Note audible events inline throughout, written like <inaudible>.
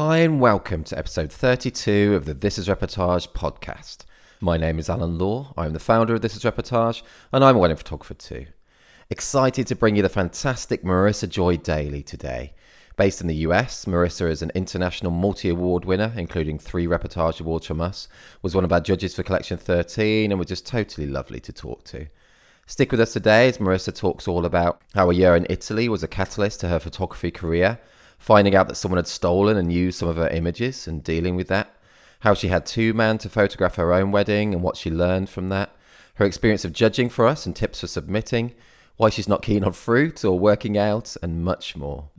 Hi, and welcome to episode 32 of the This is Reportage podcast. My name is Alan Law. I'm the founder of This is Reportage, and I'm a wedding photographer too. Excited to bring you the fantastic Marissa Joy Daly today. Based in the US, Marissa is an international multi award winner, including three reportage awards from us, was one of our judges for Collection 13, and was just totally lovely to talk to. Stick with us today as Marissa talks all about how a year in Italy was a catalyst to her photography career, finding out that someone had stolen and used some of her images and dealing with that, how she had two men to photograph her own wedding and what she learned from that, her experience of judging for us and tips for submitting, why she's not keen on fruit or working out, and much more.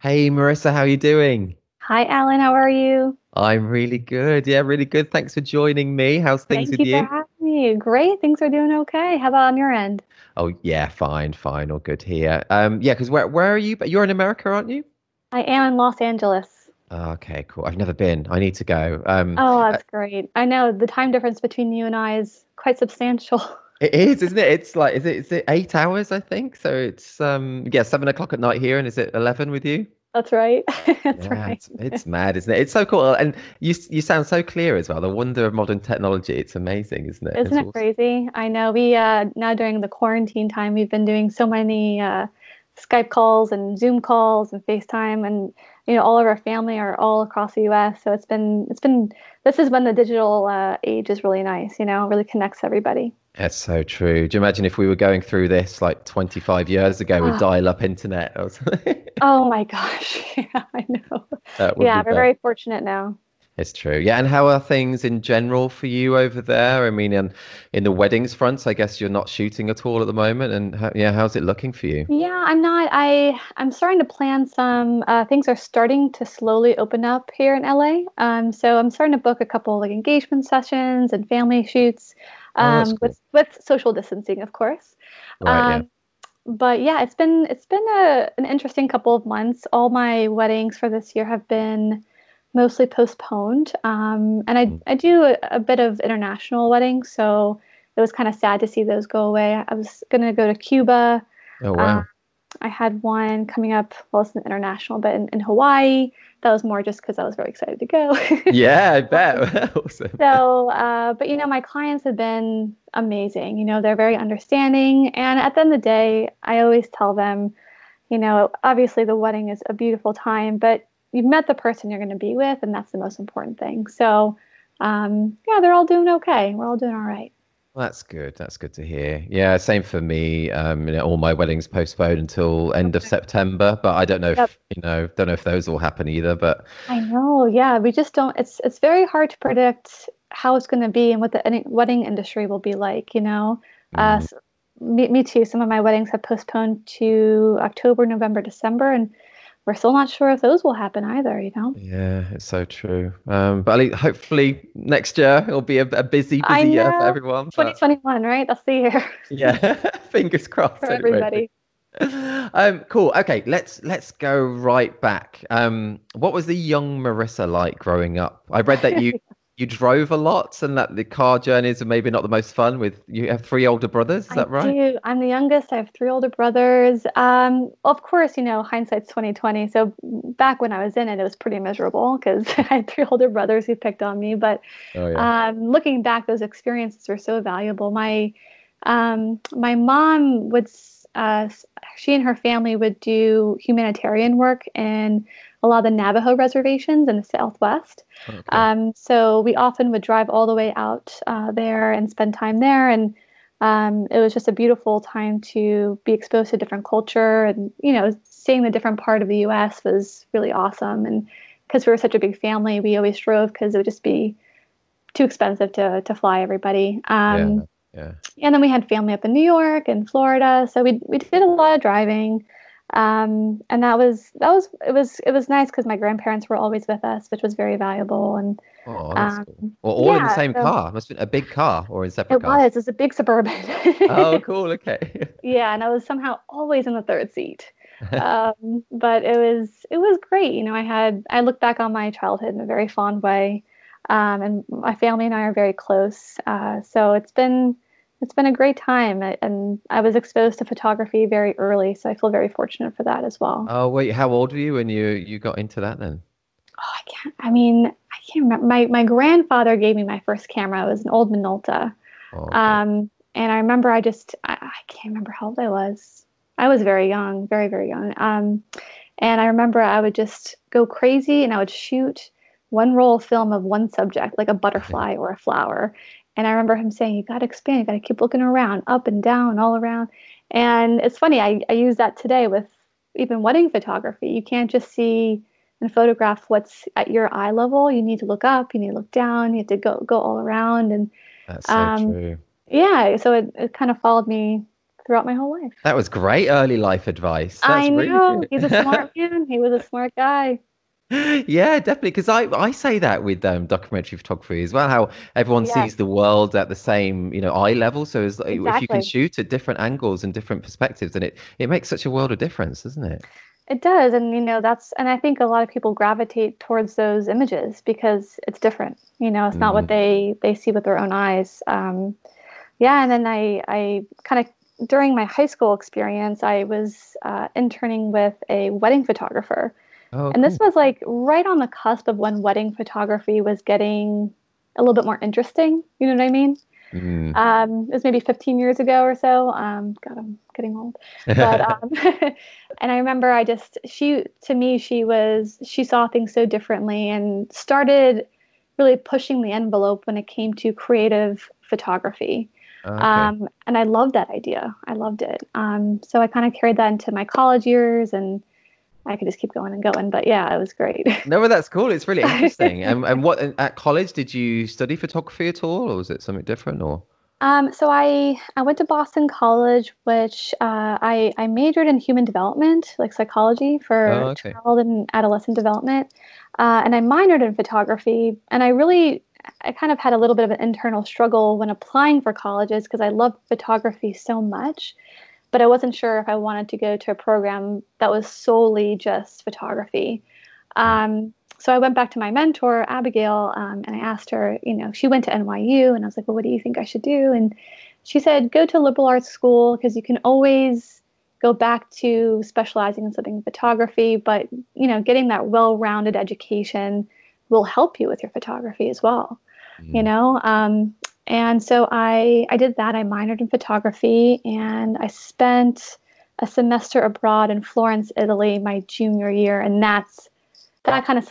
Hey Marissa, how are you doing? Hi, Alan. How are you? I'm really good. Yeah, really good. Thanks for joining me. How's things Thank with you, you? for having me. Great. Things are doing okay. How about on your end? Oh yeah, fine, fine, all good here. Um, yeah, because where where are you? But You're in America, aren't you? I am in Los Angeles. Oh, okay, cool. I've never been. I need to go. Um, Oh, that's great. I know the time difference between you and I is quite substantial. <laughs> it is, isn't it? It's like, is it is it eight hours? I think so. It's um, yeah, seven o'clock at night here, and is it eleven with you? That's right. <laughs> That's Yeah, right. it's, it's mad, isn't it? It's so cool, and you you sound so clear as well. The wonder of modern technology. It's amazing, isn't it? Isn't It's it awesome. crazy? I know we uh now during the quarantine time we've been doing so many uh Skype calls and Zoom calls and FaceTime and you know all of our family are all across the US so it's been it's been this is when the digital uh, age is really nice you know really connects everybody That's so true. Do you imagine if we were going through this like 25 years ago with <gasps> dial-up internet or something? oh my gosh <laughs> yeah I know yeah we're bad. very fortunate now It's true. Yeah, and how are things in general for you over there? I mean, in in the weddings front, I guess you're not shooting at all at the moment. And how, yeah, how's it looking for you? Yeah, I'm not. I I'm starting to plan some. Uh, things are starting to slowly open up here in LA. Um, so I'm starting to book a couple like engagement sessions and family shoots, Oh, um, cool. with with social distancing, of course. Right, yeah. Um, but yeah, it's been it's been a an interesting couple of months. All my weddings for this year have been mostly postponed, um, and I Mm. I do a, a bit of international weddings, so it was kind of sad to see those go away. I was gonna go to Cuba. Oh wow. uh, I had one coming up, well, it's an international, but in, in Hawaii. That was more just because I was very excited to go. <laughs> yeah, I bet. <laughs> awesome. so, uh, but you know, my clients have been amazing. You know, they're very understanding. And at the end of the day, I always tell them, you know, obviously the wedding is a beautiful time, but you've met the person you're going to be with, and that's the most important thing. So, um, yeah, they're all doing okay. We're all doing all right. Well, that's good. That's good to hear. Yeah, same for me. Um, you know, all my weddings postponed until end of September, but I don't know if you know, don't know if those will happen either. But I know, yeah. We just don't. It's it's very hard to predict how it's going to be and what the wedding industry will be like. You know, uh, mm, s- me me too. Some of my weddings have postponed to October, November, December, and we're still not sure if those will happen either. You know. yeah, it's so true. Um, but at least hopefully next year it'll be a, a busy, busy year for everyone. But 2021, right? That's the year <laughs> yeah, <laughs> fingers crossed. for anyway. everybody. <laughs> um, cool. Okay, let's let's go right back. Um, what was the young Marissa like growing up? I read that you you drove a lot and that the car journeys are maybe not the most fun. With you have three older brothers, is that I right? do. I'm the youngest. I have three older brothers. Um, of course, you know, hindsight's 2020. So back when I was in it, it was pretty miserable because <laughs> I had three older brothers who picked on me. But Oh yeah. um, looking back, those experiences were so valuable. My um, my mom would, uh, she and her family would do humanitarian work in a lot of the Navajo reservations in the Southwest. Okay. Um, so we often would drive all the way out uh, there and spend time there, and um, it was just a beautiful time to be exposed to different culture, and you know, seeing the different part of the U.S. was really awesome. And because we were such a big family, we always drove because it would just be too expensive to to fly everybody. Um, yeah. and then we had family up in New York and Florida, so we we did a lot of driving, um, and that was that was it was it was nice because my grandparents were always with us, which was very valuable. And Oh, um, cool. Well, all in the same so- car. Must have been a big car or in separate it cars. was it was a big suburban. Oh, <laughs> cool. Okay. <laughs> yeah, and I was somehow always in the third seat. <laughs> um, but it was it was great. You know, I had I look back on my childhood in a very fond way, um, and my family and I are very close. Uh, so it's been it's been a great time, and I was exposed to photography very early, so I feel very fortunate for that as well. Oh wait, how old were you when you you got into that then? Oh, I can't. I mean, I can't remember. My my grandfather gave me my first camera. It was an old Minolta. Oh, okay. Um, and I remember I just I, I, can't remember how old I was. I was very young, very very young. Um, and I remember I would just go crazy and I would shoot one roll of film of one subject, like a butterfly or a flower. And I remember him saying, "You got to expand. You got to keep looking around, up and down, all around." And it's funny. I I use that today with even wedding photography. You can't just see and photograph what's at your eye level. You need to look up. You need to look down. You have to go go all around. And that's so um, true. Yeah. So it, it kind of followed me throughout my whole life. That was great early life advice. That's I know. Really He's a smart man. He was a smart guy. Yeah, definitely. Because I, I say that with um, documentary photography as well. How everyone yeah. sees the world at the same you know eye level. So as, exactly. if you can shoot at different angles and different perspectives, then it it makes such a world of difference, doesn't it? It does, and you know that's, and I think a lot of people gravitate towards those images because it's different. You know, it's not what mm-hmm. they they see with their own eyes. Um, yeah, and then I I kind of during my high school experience, I was uh, interning with a wedding photographer, oh, and this was like right on the cusp of when wedding photography was getting a little bit more interesting. You know what I mean? Mm. Um, it was maybe 15 years ago or so. Um, God, I'm getting old. But <laughs> um, <laughs> and I remember I just she to me she was she saw things so differently and started really pushing the envelope when it came to creative photography. Okay. Um, and I loved that idea. I loved it. Um, so I kind of carried that into my college years and I could just keep going and going. But yeah, it was great. <laughs> No, but that's cool. It's really <laughs> interesting. and, and what at college did you study photography at all, or was it something different? Or um, so I I went to Boston College, which uh, I I majored in human development, like psychology for oh, okay. child and adolescent development, uh, and I minored in photography. And I really I kind of had a little bit of an internal struggle when applying for colleges because I loved photography so much but I wasn't sure if I wanted to go to a program that was solely just photography. Um, so I went back to my mentor, Abigail, um, and I asked her, you know, she went to NYU, and I was like, well, what do you think I should do? And she said, go to liberal arts school because you can always go back to specializing in something in photography, but, you know, getting that well rounded education will help you with your photography as well. Mm-hmm. You know, um, and so I, I did that. I minored in photography and I spent a semester abroad in Florence, Italy, my junior year. And that's that kind of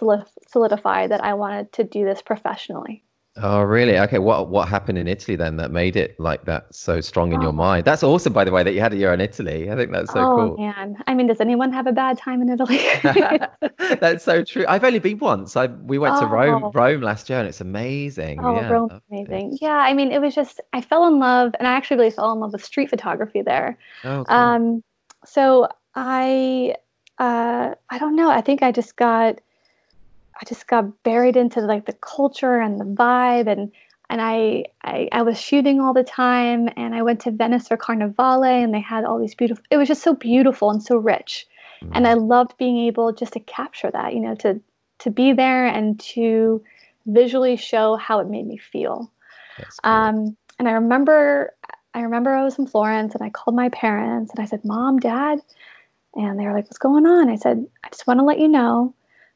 solidified that I wanted to do this professionally. Oh, really? Okay. What what happened in Italy then that made it like that so strong in oh. your mind? That's awesome, by the way, that you had a year in Italy. I think that's so oh, cool. man. I mean, does anyone have a bad time in Italy? <laughs> that's so true. I've only been once. I we went oh. to Rome Rome last year and it's amazing. Oh, yeah, Rome's amazing. It. Yeah, I mean, it was just I fell in love and I actually really fell in love with street photography there. Oh, cool. Um so I uh I don't know. I think I just got I just got buried into like the culture and the vibe and and I, I, I was shooting all the time and I went to Venice for Carnivale and they had all these beautiful it was just so beautiful and so rich. Mm-hmm. And I loved being able just to capture that, you know, to to be there and to visually show how it made me feel. Um, and I remember I remember I was in Florence and I called my parents and I said, Mom, Dad, and they were like, What's going on? I said, I just want to let you know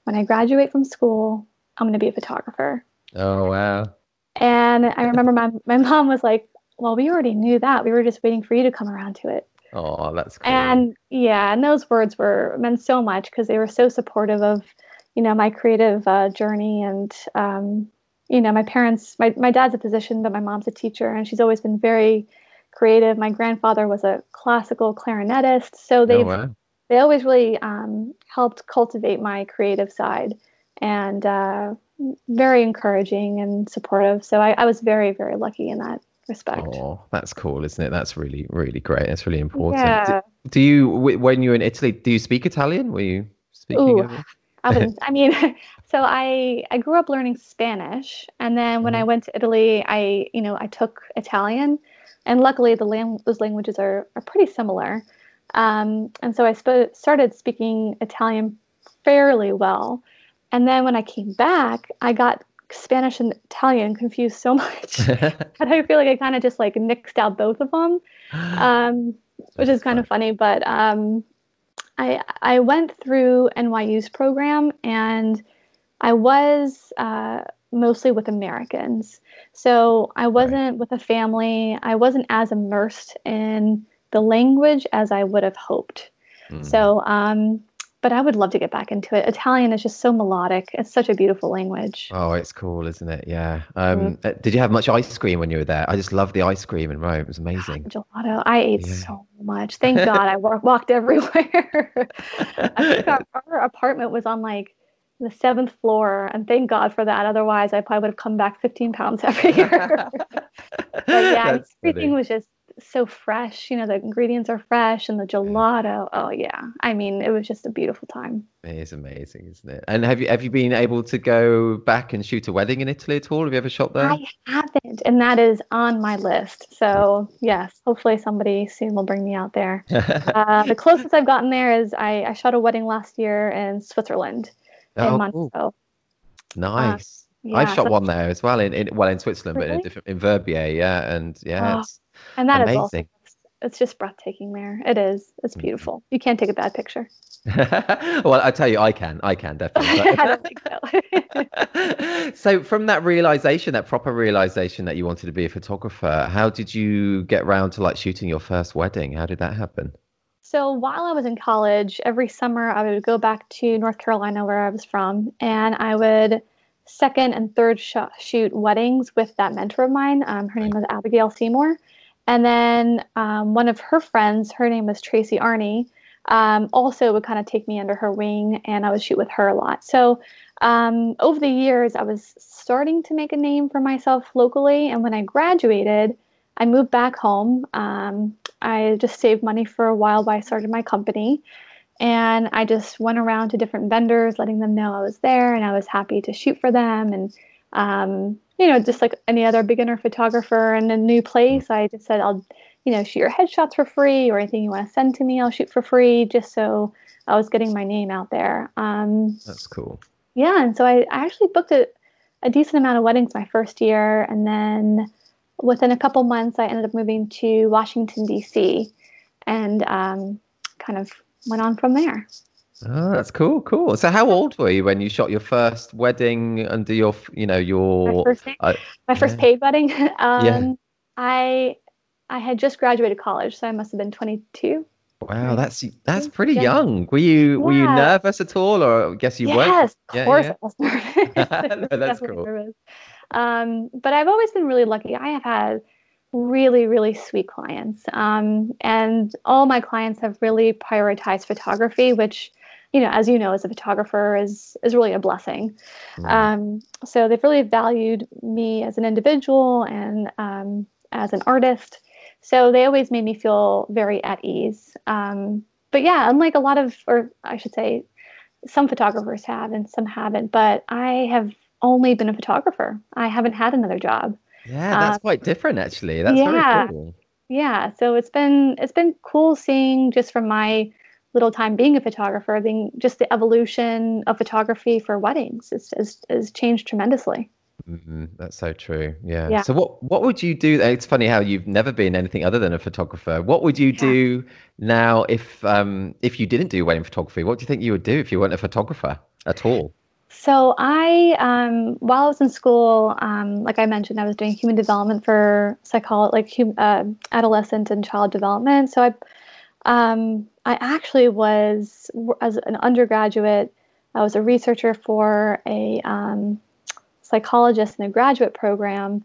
when I graduate from school, I'm going to be a photographer. Oh, wow. And I remember my, my mom was like, well, we already knew that. We were just waiting for you to come around to it. Oh, that's cool. And yeah, and those words were meant so much because they were so supportive of, you know, my creative uh, journey. And, um, you know, my parents, my, my dad's a physician, but my mom's a teacher, and she's always been very creative. My grandfather was a classical clarinetist. So oh, they've, oh, wow they always really um, helped cultivate my creative side and uh, very encouraging and supportive. So I, I, was very, very lucky in that respect. Oh, that's cool, isn't it? That's really, really great. That's really important. Yeah. Do, do you, when you were in Italy, do you speak Italian? Were you speaking? Ooh, <laughs> I, was, I mean, <laughs> so I I grew up learning Spanish, and then when mm-hmm. I went to Italy, I you know I took Italian, and luckily the lang- those languages are are pretty similar. Um, and so I sp- started speaking Italian fairly well. And then when I came back, I got Spanish and Italian confused so <laughs> much. <laughs> but I feel like I kind of just like nixed out both of them, <gasps> um, which is kind of funny. But um, I I went through NYU's program and I was uh, mostly with Americans, so I wasn't right. with a family. I wasn't as immersed in the language as I would have hoped. Mm. So um, but I would love to get back into it. Italian is just so melodic. It's such a beautiful language. Oh, it's cool, isn't it? Yeah. Um, mm. Did you have much ice cream when you were there? I just love the ice cream in Rome. It was amazing. Gelato. I ate yeah. so much. Thank God I walked <laughs> everywhere. <laughs> I think our, our apartment was on like the seventh floor, and thank God for that. Otherwise, I probably would have come back 15 pounds <laughs> every year. but yeah, That's everything funny. was just so fresh. You know, the ingredients are fresh and the gelato. Oh yeah. I mean, it was just a beautiful time. It is amazing, isn't it? And have you have you been able to go back and shoot a wedding in Italy at all? Have you ever shot there? I haven't, and that is on my list. So yes, hopefully somebody soon will bring me out there. <laughs> uh, the closest I've gotten there is I, I shot a wedding last year in Switzerland, oh, in Monaco. Cool. Nice. Uh, yeah, I've shot one there as well in, in well in Switzerland, really? but in a different in Verbier, yeah, and yeah, oh, it's and that amazing. is also it's just breathtaking there. It is. It's mm. beautiful. You can't take a bad picture. <laughs> well, I tell you, I can. I can <laughs> definitely. I don't think so. <laughs> so, from that realization, that proper realization that you wanted to be a photographer, how did you get around to like shooting your first wedding? How did that happen? So, while I was in college, every summer I would go back to North Carolina, where I was from, and I would second and third sh- shoot weddings with that mentor of mine. Um, her name was Abigail Seymour. And then um, one of her friends, her name was Tracy Arney, um, also would kind of take me under her wing and I would shoot with her a lot. So um, over the years, I was starting to make a name for myself locally. And when I graduated, I moved back home. Um, I just saved money for a while while I started my company. And I just went around to different vendors, letting them know I was there and I was happy to shoot for them. And, um, you know, just like any other beginner photographer in a new place, I just said, I'll, you know, shoot your headshots for free or anything you want to send to me, I'll shoot for free just so I was getting my name out there. Um, That's cool. Yeah. And so I, I actually booked a, a decent amount of weddings my first year. And then within a couple months, I ended up moving to Washington, D.C. and um, kind of went on from there. Oh, that's cool, cool. So, how old were you when you shot your first wedding under your, you know, your my first, uh, my first yeah. paid wedding? <laughs> um, yeah. I I had just graduated college, so I must have been 22. Wow, that's that's pretty yeah. young. Were you yeah. were you nervous at all, or I guess you yes, were? Yes, of course I was <laughs> nervous. <laughs> no, that's cool. Nervous. Um, but I've always been really lucky. I have had really, really sweet clients. Um, and all my clients have really prioritized photography, which, you know, as you know, as a photographer is is really a blessing. Mm. Um, so they've really valued me as an individual and um, as an artist. So they always made me feel very at ease. Um, but yeah, unlike a lot of, or I should say, some photographers have and some haven't, but I have only been a photographer. I haven't had another job. Yeah, that's um, quite different actually. That's yeah, very cool. Yeah, so it's been it's been cool seeing just from my little time being a photographer, being just the evolution of photography for weddings has has, has changed tremendously. Mm-hmm. That's so true. Yeah. yeah. So what what would you do? It's funny how you've never been anything other than a photographer. What would you yeah. do now if um if you didn't do wedding photography? What do you think you would do if you weren't a photographer at all? So I, um, while I was in school, um, like I mentioned, I was doing human development for psychology, like hum, uh, adolescent and child development. So I, um, I actually was as an undergraduate, I was a researcher for a um, psychologist in a graduate program,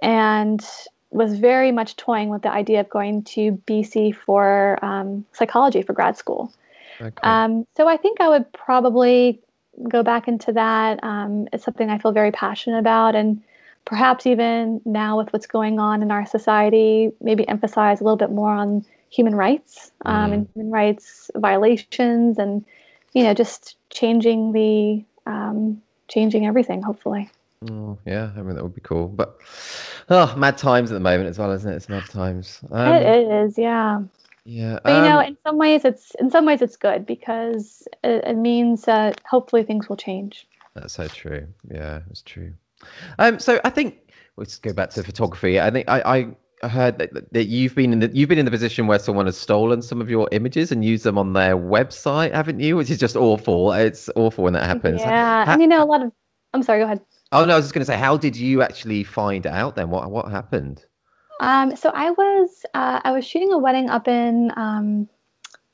and was very much toying with the idea of going to BC for um, psychology for grad school. Okay. Um, so I think I would probably go back into that. Um, it's something I feel very passionate about, and perhaps even now with what's going on in our society, maybe emphasize a little bit more on human rights um, mm. and human rights violations, and you know, just changing the um, changing everything. Hopefully. Oh, yeah, I mean that would be cool, but oh, mad times at the moment as well, isn't it? It's mad times. Um, it is, yeah. Yeah. But, you know, um in some ways it's in some ways it's good because it, it means that hopefully things will change. That's so true. Yeah, it's true. Um, so I think let's go back to photography. I think I, I heard that, that you've been in the you've been in the position where someone has stolen some of your images and used them on their website, haven't you? Which is just awful. It's awful when that happens. Yeah, how, and you know a lot of. I'm sorry. Go ahead. Oh no, I was just going to say, how did you actually find out then? What what happened? Um, so I was uh, I was shooting a wedding up in um,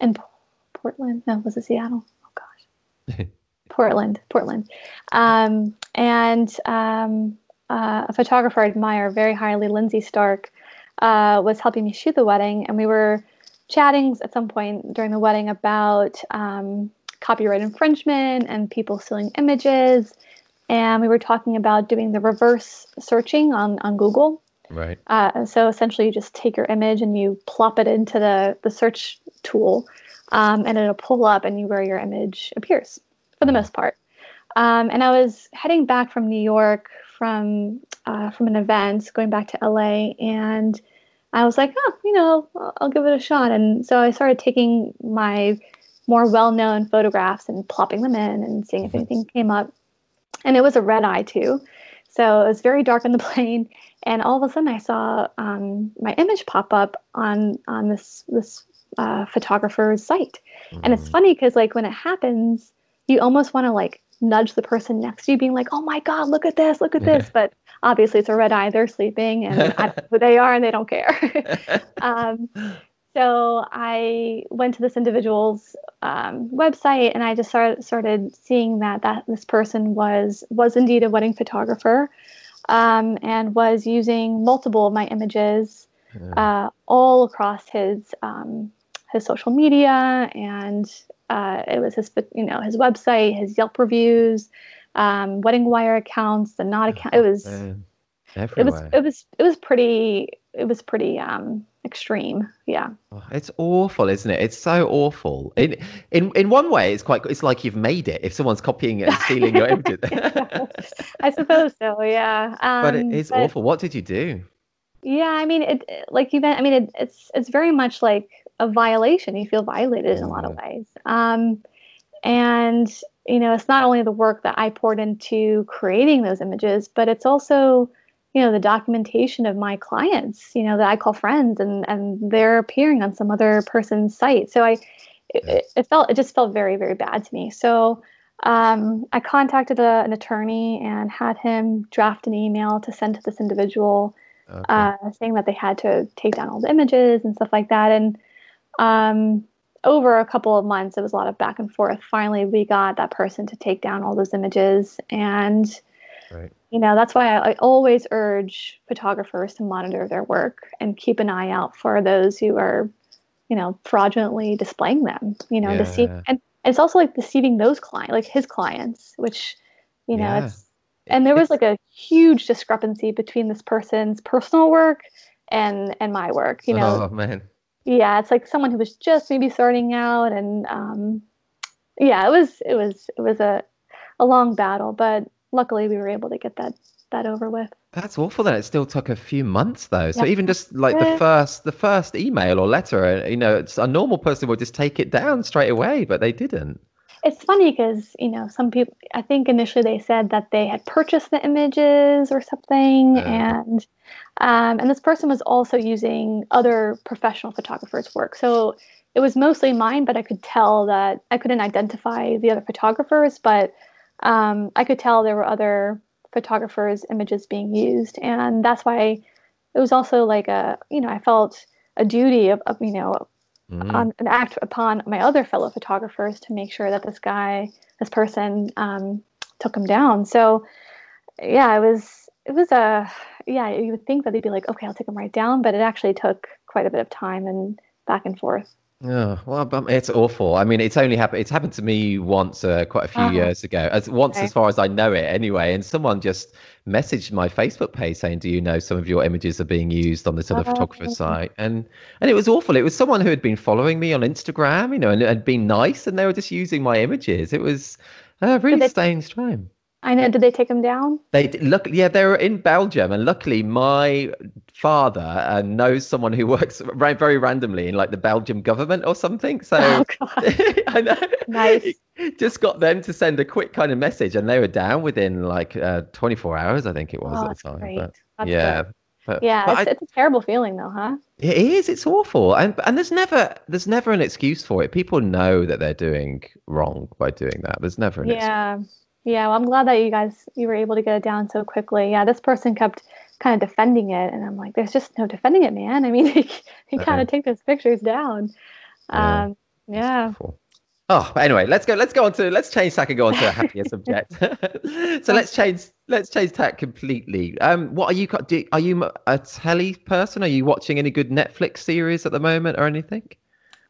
in Portland. No, was it Seattle? Oh gosh, <laughs> Portland, Portland. Um, and um, uh, a photographer I admire very highly, Lindsay Stark, uh, was helping me shoot the wedding, and we were chatting at some point during the wedding about um, copyright infringement and people stealing images. And we were talking about doing the reverse searching on, on Google Right. Uh, so essentially, you just take your image and you plop it into the, the search tool, um, and it'll pull up and you where your image appears for the mm-hmm. most part. Um, and I was heading back from New York from uh, from an event, going back to LA, and I was like, oh, you know, I'll, I'll give it a shot. And so I started taking my more well-known photographs and plopping them in and seeing if mm-hmm. anything came up. And it was a red eye too, so it was very dark on the <laughs> plane and all of a sudden I saw um, my image pop up on on this this uh, photographer's site, mm-hmm. and it's mm-hmm. funny because like when it happens, you almost want to like nudge the person next to you, being like, "Oh my God, look at this, look at this," <laughs> but obviously it's a red eye; they're sleeping, and I don't know who they are, and they don't care. <laughs> um, <laughs> so I went to this individual's um, website, and I just started started seeing that that this person was was indeed a wedding photographer um, and was using multiple of my images uh, all across his um, his social media, and uh, it was his you know his website, his Yelp reviews, um, Wedding Wire accounts, the Knot account. It was it was it was it was pretty it was pretty um extreme. Yeah. Oh, it's awful isn't it? It's so awful. In in in one way it's quite it's like you've made it if someone's copying it and stealing your images <laughs> i suppose so yeah. Um, but it is but, awful. What did you do? Yeah i mean it like you meant i mean it, it's it's very much like a violation. You feel violated in a lot of ways. Um and you know it's not only the work that i poured into creating those images but it's also you know the documentation of my clients you know that i call friends and and they're appearing on some other person's site. So i it, it felt it just felt very very bad to me. So um, i contacted a, an attorney and had him draft an email to send to this individual okay. uh, saying that they had to take down all the images and stuff like that. And um, over a couple of months it was a lot of back and forth. Finally we got that person to take down all those images. And right you know that's why I, I, always urge photographers to monitor their work and keep an eye out for those who are you know fraudulently displaying them you know yeah. deceive and it's also like deceiving those clients like his clients which you know yeah. it's and there was like a huge discrepancy between this person's personal work and and my work you know oh man yeah it's like someone who was just maybe starting out and um yeah it was it was it was a a long battle but luckily we were able to get that that over with. That's awful. That it still took a few months though. So even just like the first the first email or letter, you know, a normal person would just take it down straight away, but they didn't. It's funny because you know some people. I think initially they said that they had purchased the images or something, uh, and um, and this person was also using other professional photographers' work. So it was mostly mine, but I could tell that I couldn't identify the other photographers, but um, I could tell there were other photographers' images being used, and that's why it was also like a you know I felt a duty of, of you know mm. on, an act upon my other fellow photographers to make sure that this guy this person um, took him down. So yeah, it was it was a yeah you would think that they'd be like okay I'll take him right down, but it actually took quite a bit of time and back and forth. Oh, well, it's awful. I mean, it's only happened. It's happened to me once, uh, quite a few uh-huh. years ago. As once, okay. as far as I know it, anyway. And someone just messaged my Facebook page saying, "Do you know some of your images are being used on this other uh-huh. photographer site?" And and it was awful. It was someone who had been following me on Instagram, you know, and had been nice, and they were just using my images. It was a really strange time. I know. Did they take him down? They look, yeah, they were in Belgium, and luckily, my father uh, knows someone who <laughs> works very randomly in like the Belgium government or something. So oh, <laughs> I know. Nice. Just got them to send a quick kind of message, and they were down within like uh, 24 hours, I think it was oh, at the time. Great. But, yeah. Good. But, yeah, but it's, I, it's, a terrible feeling, though, huh? It is. It's awful, and and there's never there's never an excuse for it. People know that they're doing wrong by doing that. There's never an yeah. Excuse. Yeah, well, I'm glad that you guys you were able to get it down so quickly. Yeah, this person kept kind of defending it, and I'm like, there's just no defending it, man. I mean, he, he kind of take those pictures down. Yeah. Um, yeah. Oh, anyway, let's go. Let's go on to let's change tack and go on to a happier <laughs> subject. <laughs> so let's change let's change tack completely. Um, what are you? Do, are you a telly person? Are you watching any good Netflix series at the moment or anything?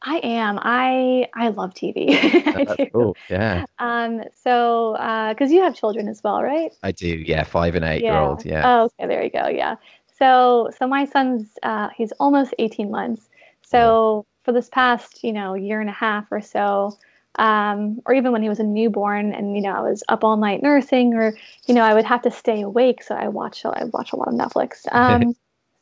I am. I I love TV. <laughs> I cool. Yeah. Um. So, uh, because uh, you have children as well, right? I do. Yeah, five and eight yeah. year old. Yeah. Oh, okay. There you go. Yeah. So, so my son's uh, he's almost eighteen months. So yeah. for this past, you know, year and a half or so, um, or even when he was a newborn, and you know, I was up all night nursing, or you know, I would have to stay awake. So I watch I watch a lot of Netflix. <laughs> Um,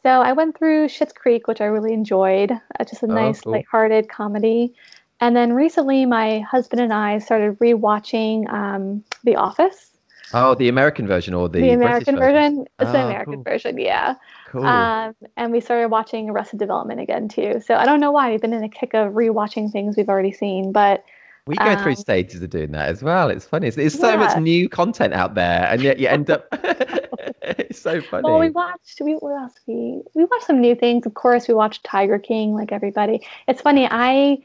so I went through Schitt's Creek, which I really enjoyed. Uh, just a oh, nice, cool. lighthearted comedy. And then recently, my husband and I started rewatching um, The Office. Oh, the American version or the the American British version? version? It's oh, the American cool. version, yeah. Cool. Um, and we started watching Arrested Development again too. So I don't know why we've been in a kick of rewatching things we've already seen, but we go um, through stages of doing that as well. It's funny. There's so yeah. much new content out there, and yet you end up <laughs> <laughs> it's so funny. Well, we watched. We what else? We we watched some new things. Of course, we watched Tiger King, like everybody. It's funny. I,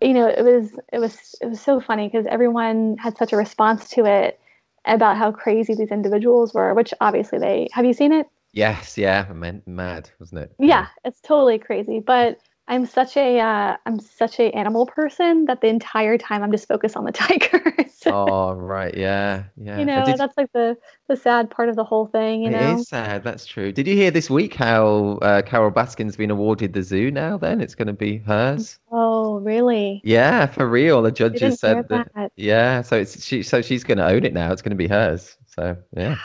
you know, it was it was it was so funny because everyone had such a response to it about how crazy these individuals were. Which obviously they have. You seen it? Yes. Yeah. I meant Mad, wasn't it? Yeah, it's totally crazy. But I'm such a uh, I'm such a animal person that the entire time I'm just focused on the <laughs> tigers. <laughs> oh right, yeah, yeah. You know, that's like the the sad part of the whole thing. You it know, it is sad. That's true. Did you hear this week how uh, Carole Baskin's been awarded the zoo now? Then it's going to be hers. Oh really? Yeah, for real. The judges said that. that. Yeah, so it's she. So she's going to own it now. It's going to be hers. So yeah.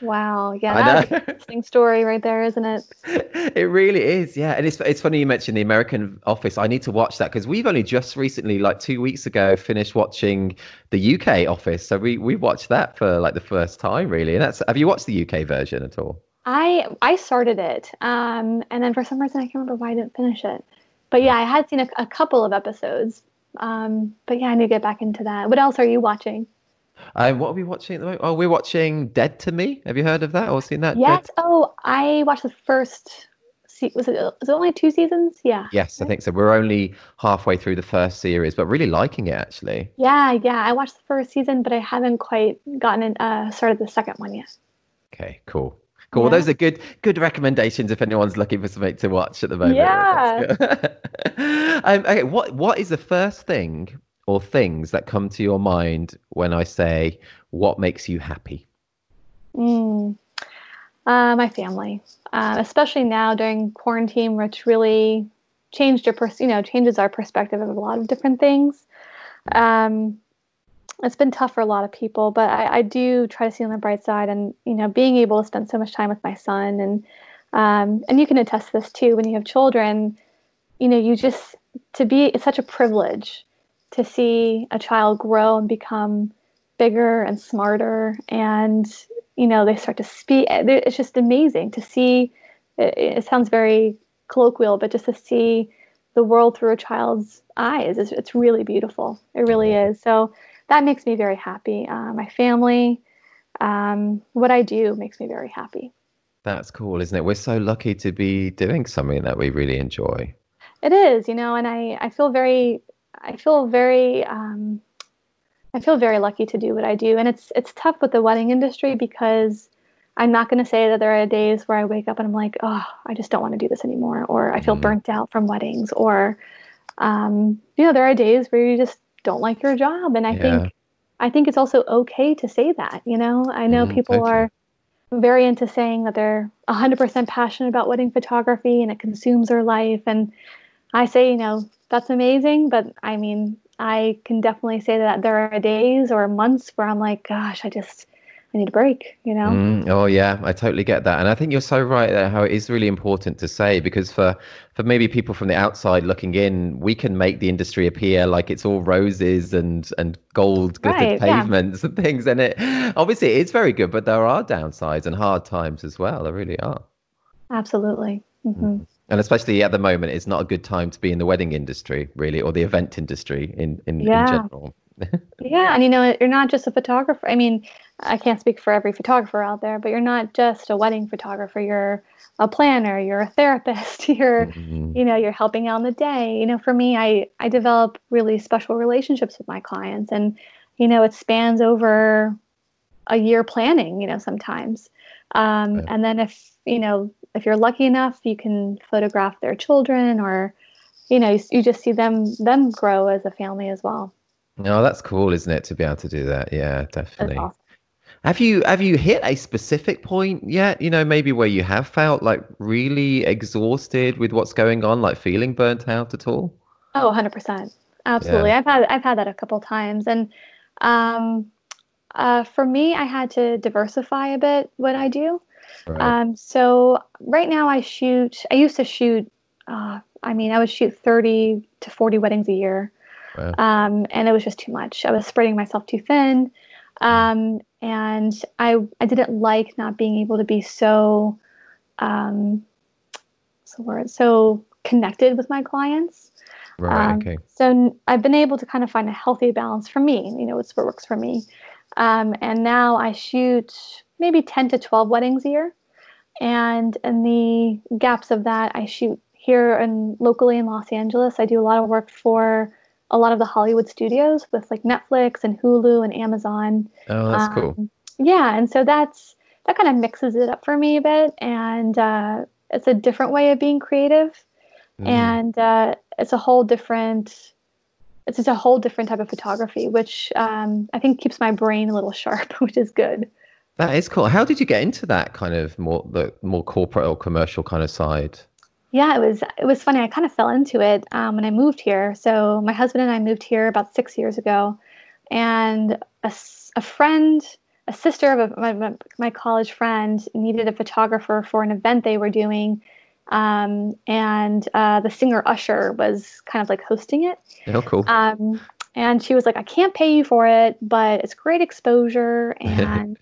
Wow. Yeah, that's an interesting story right there, isn't it? <laughs> It really is. Yeah, and it's it's funny you mentioned the American Office. I need to watch that because we've only just recently, like two weeks ago, finished watching the UK Office. So we we watched that for like the first time, really. And that's have you watched the UK version at all? I I started it, um, and then for some reason I can't remember why I didn't finish it. But yeah, I had seen a, a couple of episodes. Um, but yeah, I need to get back into that. What else are you watching? Um, what are we watching at the moment? Oh, we're watching Dead to Me. Have you heard of that or seen that? Yes. Dead? Oh, I watched the first. Was it, was it only two seasons? Yeah. Yes, I think so. We're only halfway through the first series, but really liking it actually. Yeah, yeah. I watched the first season, but I haven't quite gotten in, uh, started the second one yet. Okay, cool. Cool. Yeah. Well, those are good good recommendations if anyone's looking for something to watch at the moment. Yeah. <laughs> um, okay. What What is the first thing or things that come to your mind when I say, what makes you happy? Mm, uh, my family, uh, especially now during quarantine, which really changed your, pers- you know, changes our perspective of a lot of different things. Um, it's been tough for a lot of people, but I, I, do try to see on the bright side, and you know, being able to spend so much time with my son, and um, and you can attest to this too. When you have children, you know, you just to be it's such a privilege to see a child grow and become bigger and smarter. And you know they start to speak. It's just amazing to see it, it sounds very colloquial but just to see the world through a child's eyes is it's really beautiful. It really is. So that makes me very happy. Uh, my family um, what i do makes me very happy. That's cool isn't it? We're so lucky to be doing something that we really enjoy. It is you know and i i feel very I feel very um, I feel very lucky to do what I do, and it's it's tough with the wedding industry because I'm not going to say that there are days where I wake up and I'm like, oh, I just don't want to do this anymore, or I feel mm burnt out from weddings, or um, you know, there are days where you just don't like your job, and I yeah. think I think it's also okay to say that. You know, I know mm people are very into saying that they're 100% passionate about wedding photography and it consumes their life, and I say, you know, that's amazing. But I mean, I can definitely say that there are days or months where I'm like, gosh, I just, I need a break, you know? Mm, oh yeah, I totally get that, and I think you're so right there. How it is really important to say because for for maybe people from the outside looking in, we can make the industry appear like it's all roses and and gold glittered Right, yeah. pavements and <laughs> things, and it obviously it's very good, but there are downsides and hard times as well. There really are. Absolutely. hmm And especially at the moment, it's not a good time to be in the wedding industry, really, or the event industry in in, in Yeah. general. <laughs> Yeah, and you know, you're not just a photographer. I mean, I can't speak for every photographer out there, but you're not just a wedding photographer. You're a planner, you're a therapist, <laughs> you're, Mhm. you know, you're helping out on the day. You know, for me, I I develop really special relationships with my clients and, you know, it spans over a year planning, you know, sometimes. Um, Yeah. and then if, you know, if you're lucky enough, you can photograph their children or, you know, you, you just see them them grow as a family as well. Oh, that's cool, isn't it, to be able to do that? Yeah, definitely. awesome. Have you have you hit a specific point yet? You know, maybe where you have felt like really exhausted with what's going on, like feeling burnt out at all? Oh, 100%. Absolutely. I've had I've had that a couple times and um uh for me I had to diversify a bit what I do. Right. Um so right now I shoot I used to shoot uh I mean I would shoot 30 to 40 weddings a year. Wow. Um and it was just too much. I was spreading myself too thin. Um and I I didn't like not being able to be so um what's the word? So connected with my clients. Right, Um, okay. so I've been able to kind of find a healthy balance for me. You know, it's what works for me. Um, and now I shoot maybe 10 to 12 weddings a year. And in the gaps of that, I shoot here and locally in Los Angeles. I do a lot of work for a lot of the Hollywood studios with like Netflix and Hulu and Amazon. Oh, that's cool. Um, yeah, and so that's that kind of mixes it up for me a bit, and uh, it's a different way of being creative Mm. and uh, it's a whole different it's just a whole different type of photography which um, i think keeps my brain a little sharp <laughs> which is good That is cool. How did you get into that kind of more the more corporate or commercial kind of side? yeah it was it was funny i kind of fell into it um, when i moved here so my husband and i moved here about six years ago and a friend a sister of a, my, my, my college friend needed a photographer for an event they were doing um, and uh, the singer Usher was kind of like hosting it Oh, cool. Um, and she was like, I can't pay you for it, but it's great exposure. <laughs> And,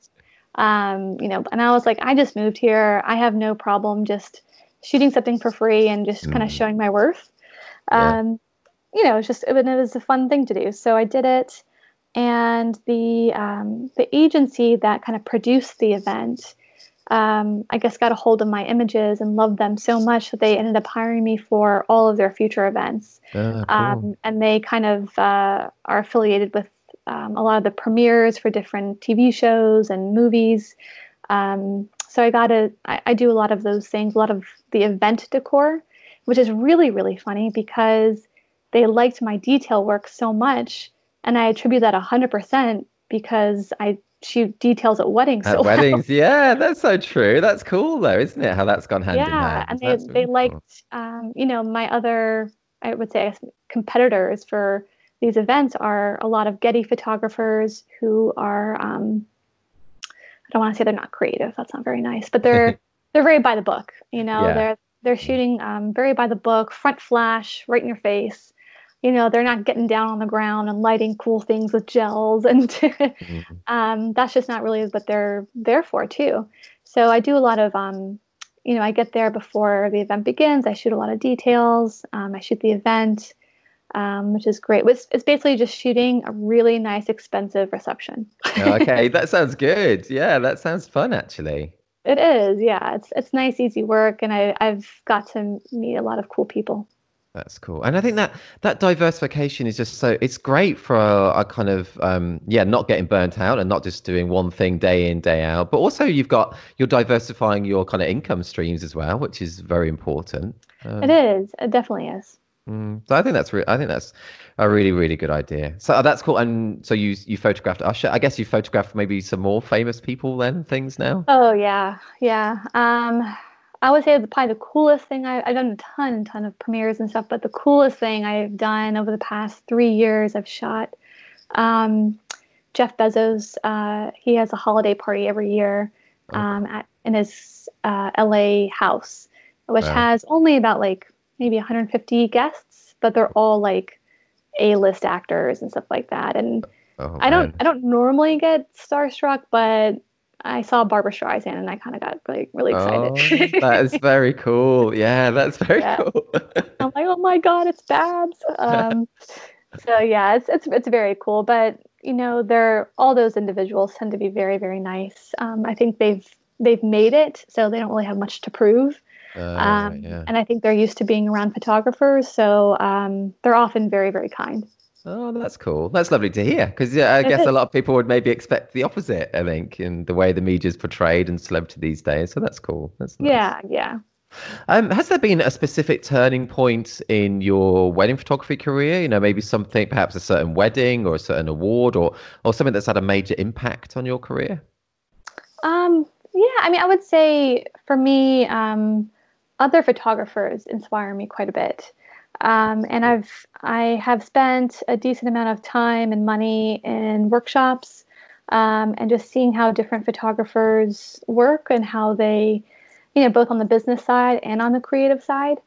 um, you know, and I was like, I just moved here. I have no problem just shooting something for free and just kind of Mm. showing my worth. Yeah. Um, you know, it's just, it, was- it was a fun thing to do. So I did it. And the, um, the agency that kind of produced the event, um, I guess, got a hold of my images and loved them so much that they ended up hiring me for all of their future events Ah, cool. um, and they kind of uh, are affiliated with um, a lot of the premieres for different TV shows and movies. Um, so I got to, I, I do a lot of those things, a lot of the event decor, which is really, really funny because they liked my detail work so much. And I attribute that 100% because I shoot details at weddings. At so well. weddings, <laughs> yeah, that's so true. That's cool though, isn't it? How that's gone hand in hand. yeah and they, That's they really cool. liked um, you know my other i would say competitors for these events are a lot of Getty photographers who are um, i don't want to say they're not creative that's not very nice but they're <laughs> they're very by the book you know Yeah. they're they're shooting um, very by the book front flash right in your face you know they're not getting down on the ground and lighting cool things with gels and <laughs> Mhm. um, that's just not really what they're there for too so i do a lot of um, you know i get there before the event begins i shoot a lot of details um, i shoot the event um, which is great. It's, it's basically just shooting a really nice expensive reception. Okay, <laughs> that sounds good. Yeah, that sounds fun actually. it is yeah. It's, it's nice easy work and I, i've got to meet a lot of cool people. That's cool, and I think that that diversification is just so it's great for a, a kind of um, yeah, not getting burnt out and not just doing one thing day in day out, but also you've got you're diversifying your kind of income streams as well, which is very important. Um, it is. It definitely is mm, so I think that's re- I think that's a really really good idea. So uh, that's cool. And so you you photographed Usher. I guess you photographed maybe some more famous people then things now. Oh yeah, yeah. Um, I would say the, probably the coolest thing I, I've done a ton, ton of premieres and stuff, but the coolest thing I've done over the past three years, I've shot um, Jeff Bezos, uh, he has a holiday party every year oh. um, at, in his uh, LA house, which wow. has only about like maybe 150 guests, but they're all like A-list actors and stuff like that. And oh, I don't, I don't normally get starstruck, but I saw Barbra Streisand and I kind of got like really excited. Oh, that is very cool. Yeah, that's very yeah. cool. I'm like, oh my god, it's Babs. Um, so yeah, it's it's it's very cool. But you know, they're all those individuals tend to be very very nice. Um, I think they've they've made it, so they don't really have much to prove. Uh, um, yeah. And I think they're used to being around photographers, so um, they're often very very kind. Oh, that's cool. That's lovely to hear. Because yeah, I guess a lot of people would maybe expect the opposite. I think in the way the media is portrayed and celebrity these days. So that's cool. That's nice. yeah, yeah. Um, has there been a specific turning point in your wedding photography career? You know, maybe something, perhaps a certain wedding or a certain award, or or something that's had a major impact on your career. Um, yeah, I mean, I would say for me, um, other photographers inspire me quite a bit. Um, and I've I have spent a decent amount of time and money in workshops um, and just seeing how different photographers work and how they, you know, both on the business side and on the creative side.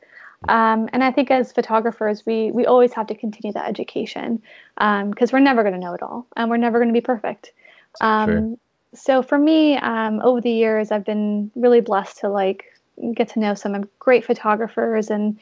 Um, and I think as photographers, we we always have to continue that education because um, we're never going to know it all and we're never going to be perfect. Um, so for me, um, over the years, I've been really blessed to like get to know some great photographers and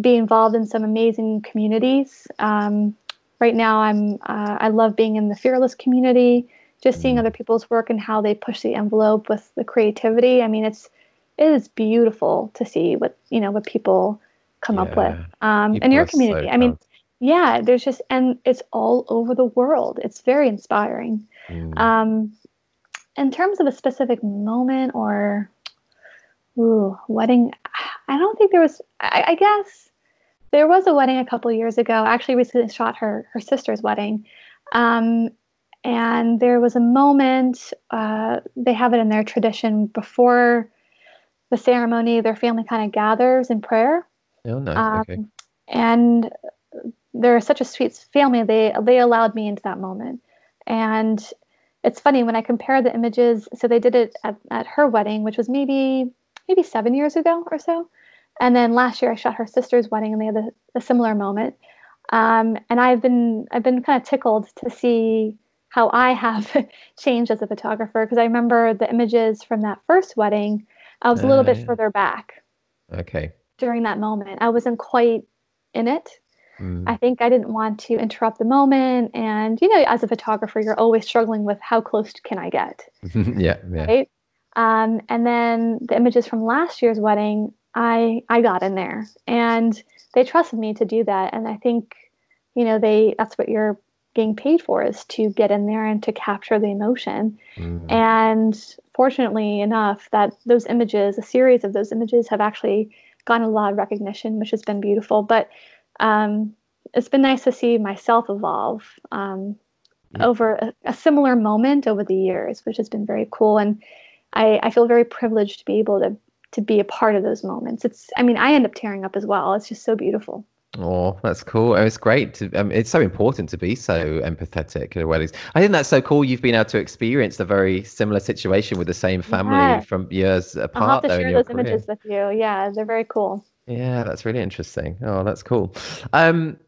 be involved in some amazing communities. Um, right now, I'm uh, I love being in the fearless community, just seeing mm. other people's work and how they push the envelope with the creativity. I mean, it's it is beautiful to see what you know what people come yeah. up with. Um, in your community, so I mean, yeah, there's just and it's all over the world. It's very inspiring. Mm. Um, in terms of a specific moment or ooh, wedding, I don't think there was. I, I guess there was a wedding a couple years ago. I actually recently shot her her sister's wedding, um, and there was a moment. Uh, they have it in their tradition before the ceremony. Their family kind of gathers in prayer. Oh, nice. Um, okay. And they're such a sweet family. They they allowed me into that moment, and it's funny when I compare the images. So they did it at, at her wedding, which was maybe maybe seven years ago or so. And then last year I shot her sister's wedding, and they had a, a similar moment. Um, and I've been I've been kind of tickled to see how I have <laughs> changed as a photographer because I remember the images from that first wedding. I was a little uh, bit further back. Okay. During that moment, I wasn't quite in it. Mm. I think I didn't want to interrupt the moment, and you know, as a photographer, you're always struggling with how close can I get. <laughs> yeah, yeah. Right. Um, and then the images from last year's wedding, I I got in there. And they trusted me to do that. And I think you know they that's what you're being paid for is to get in there and to capture the emotion. Mm. and fortunately enough that those images a series of those images have actually gotten a lot of recognition which has been beautiful. But um, it's been nice to see myself evolve um, mm. over a, a, similar moment over the years which has been very cool. And I, I feel very privileged to be able to to be a part of those moments. It's, I mean, I end up tearing up as well. It's just so beautiful. Oh, that's cool. It's great. To, um, it's so important to be so empathetic at weddings. I think that's so cool. You've been able to experience a very similar situation with the same family yeah. from years apart. I'll have to share those career. images with you. Yeah, they're very cool. Yeah, that's really interesting. Oh, that's cool. Um,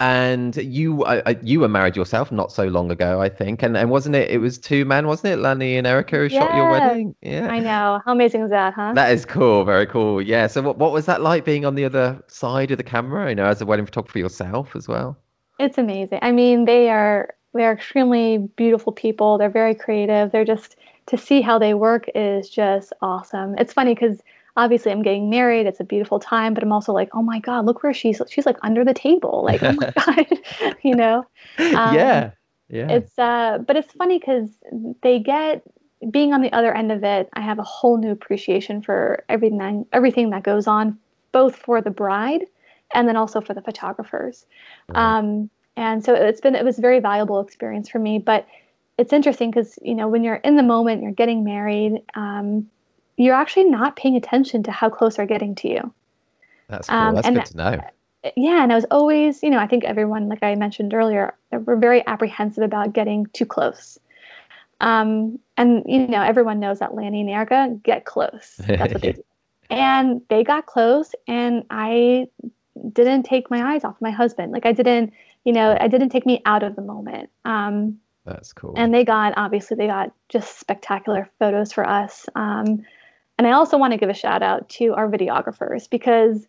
and you uh, you were married yourself not so long ago i think. And and wasn't it it was two men wasn't it? Lanny and erica who yeah. shot your wedding? Yeah. I know. How amazing is that huh? That is cool. Very cool. Yeah. So what, what was that like being on the other side of the camera you know as a wedding photographer yourself as well? It's amazing. I mean they are they're extremely beautiful people. They're very creative. They're just to see how they work is just awesome. It's funny because obviously I'm getting married. It's a beautiful time, but I'm also like, oh my God, look where she's, she's like under the table. <laughs> Like, oh my God, <laughs> you know? Um, yeah. Yeah. It's, uh, but it's funny because they get, being on the other end of it, I have a whole new appreciation for everything, everything that goes on, both for the bride and then also for the photographers. Um, and so it's been, it was a very valuable experience for me, but it's interesting because, you know, when you're in the moment, you're getting married, um, you're actually not paying attention to how close they're getting to you. That's cool. Um, That's good to know. yeah, and I was always, you know, I think everyone, like I mentioned earlier, we're very apprehensive about getting too close. Um, and you know, everyone knows that Lanny and Erica get close. <laughs> That's what they do. And they got close, and I didn't take my eyes off my husband. Like I didn't, you know, I didn't take me out of the moment. Um, That's cool. and they got obviously they got just spectacular photos for us. Um, and I also want to give a shout out to our videographers because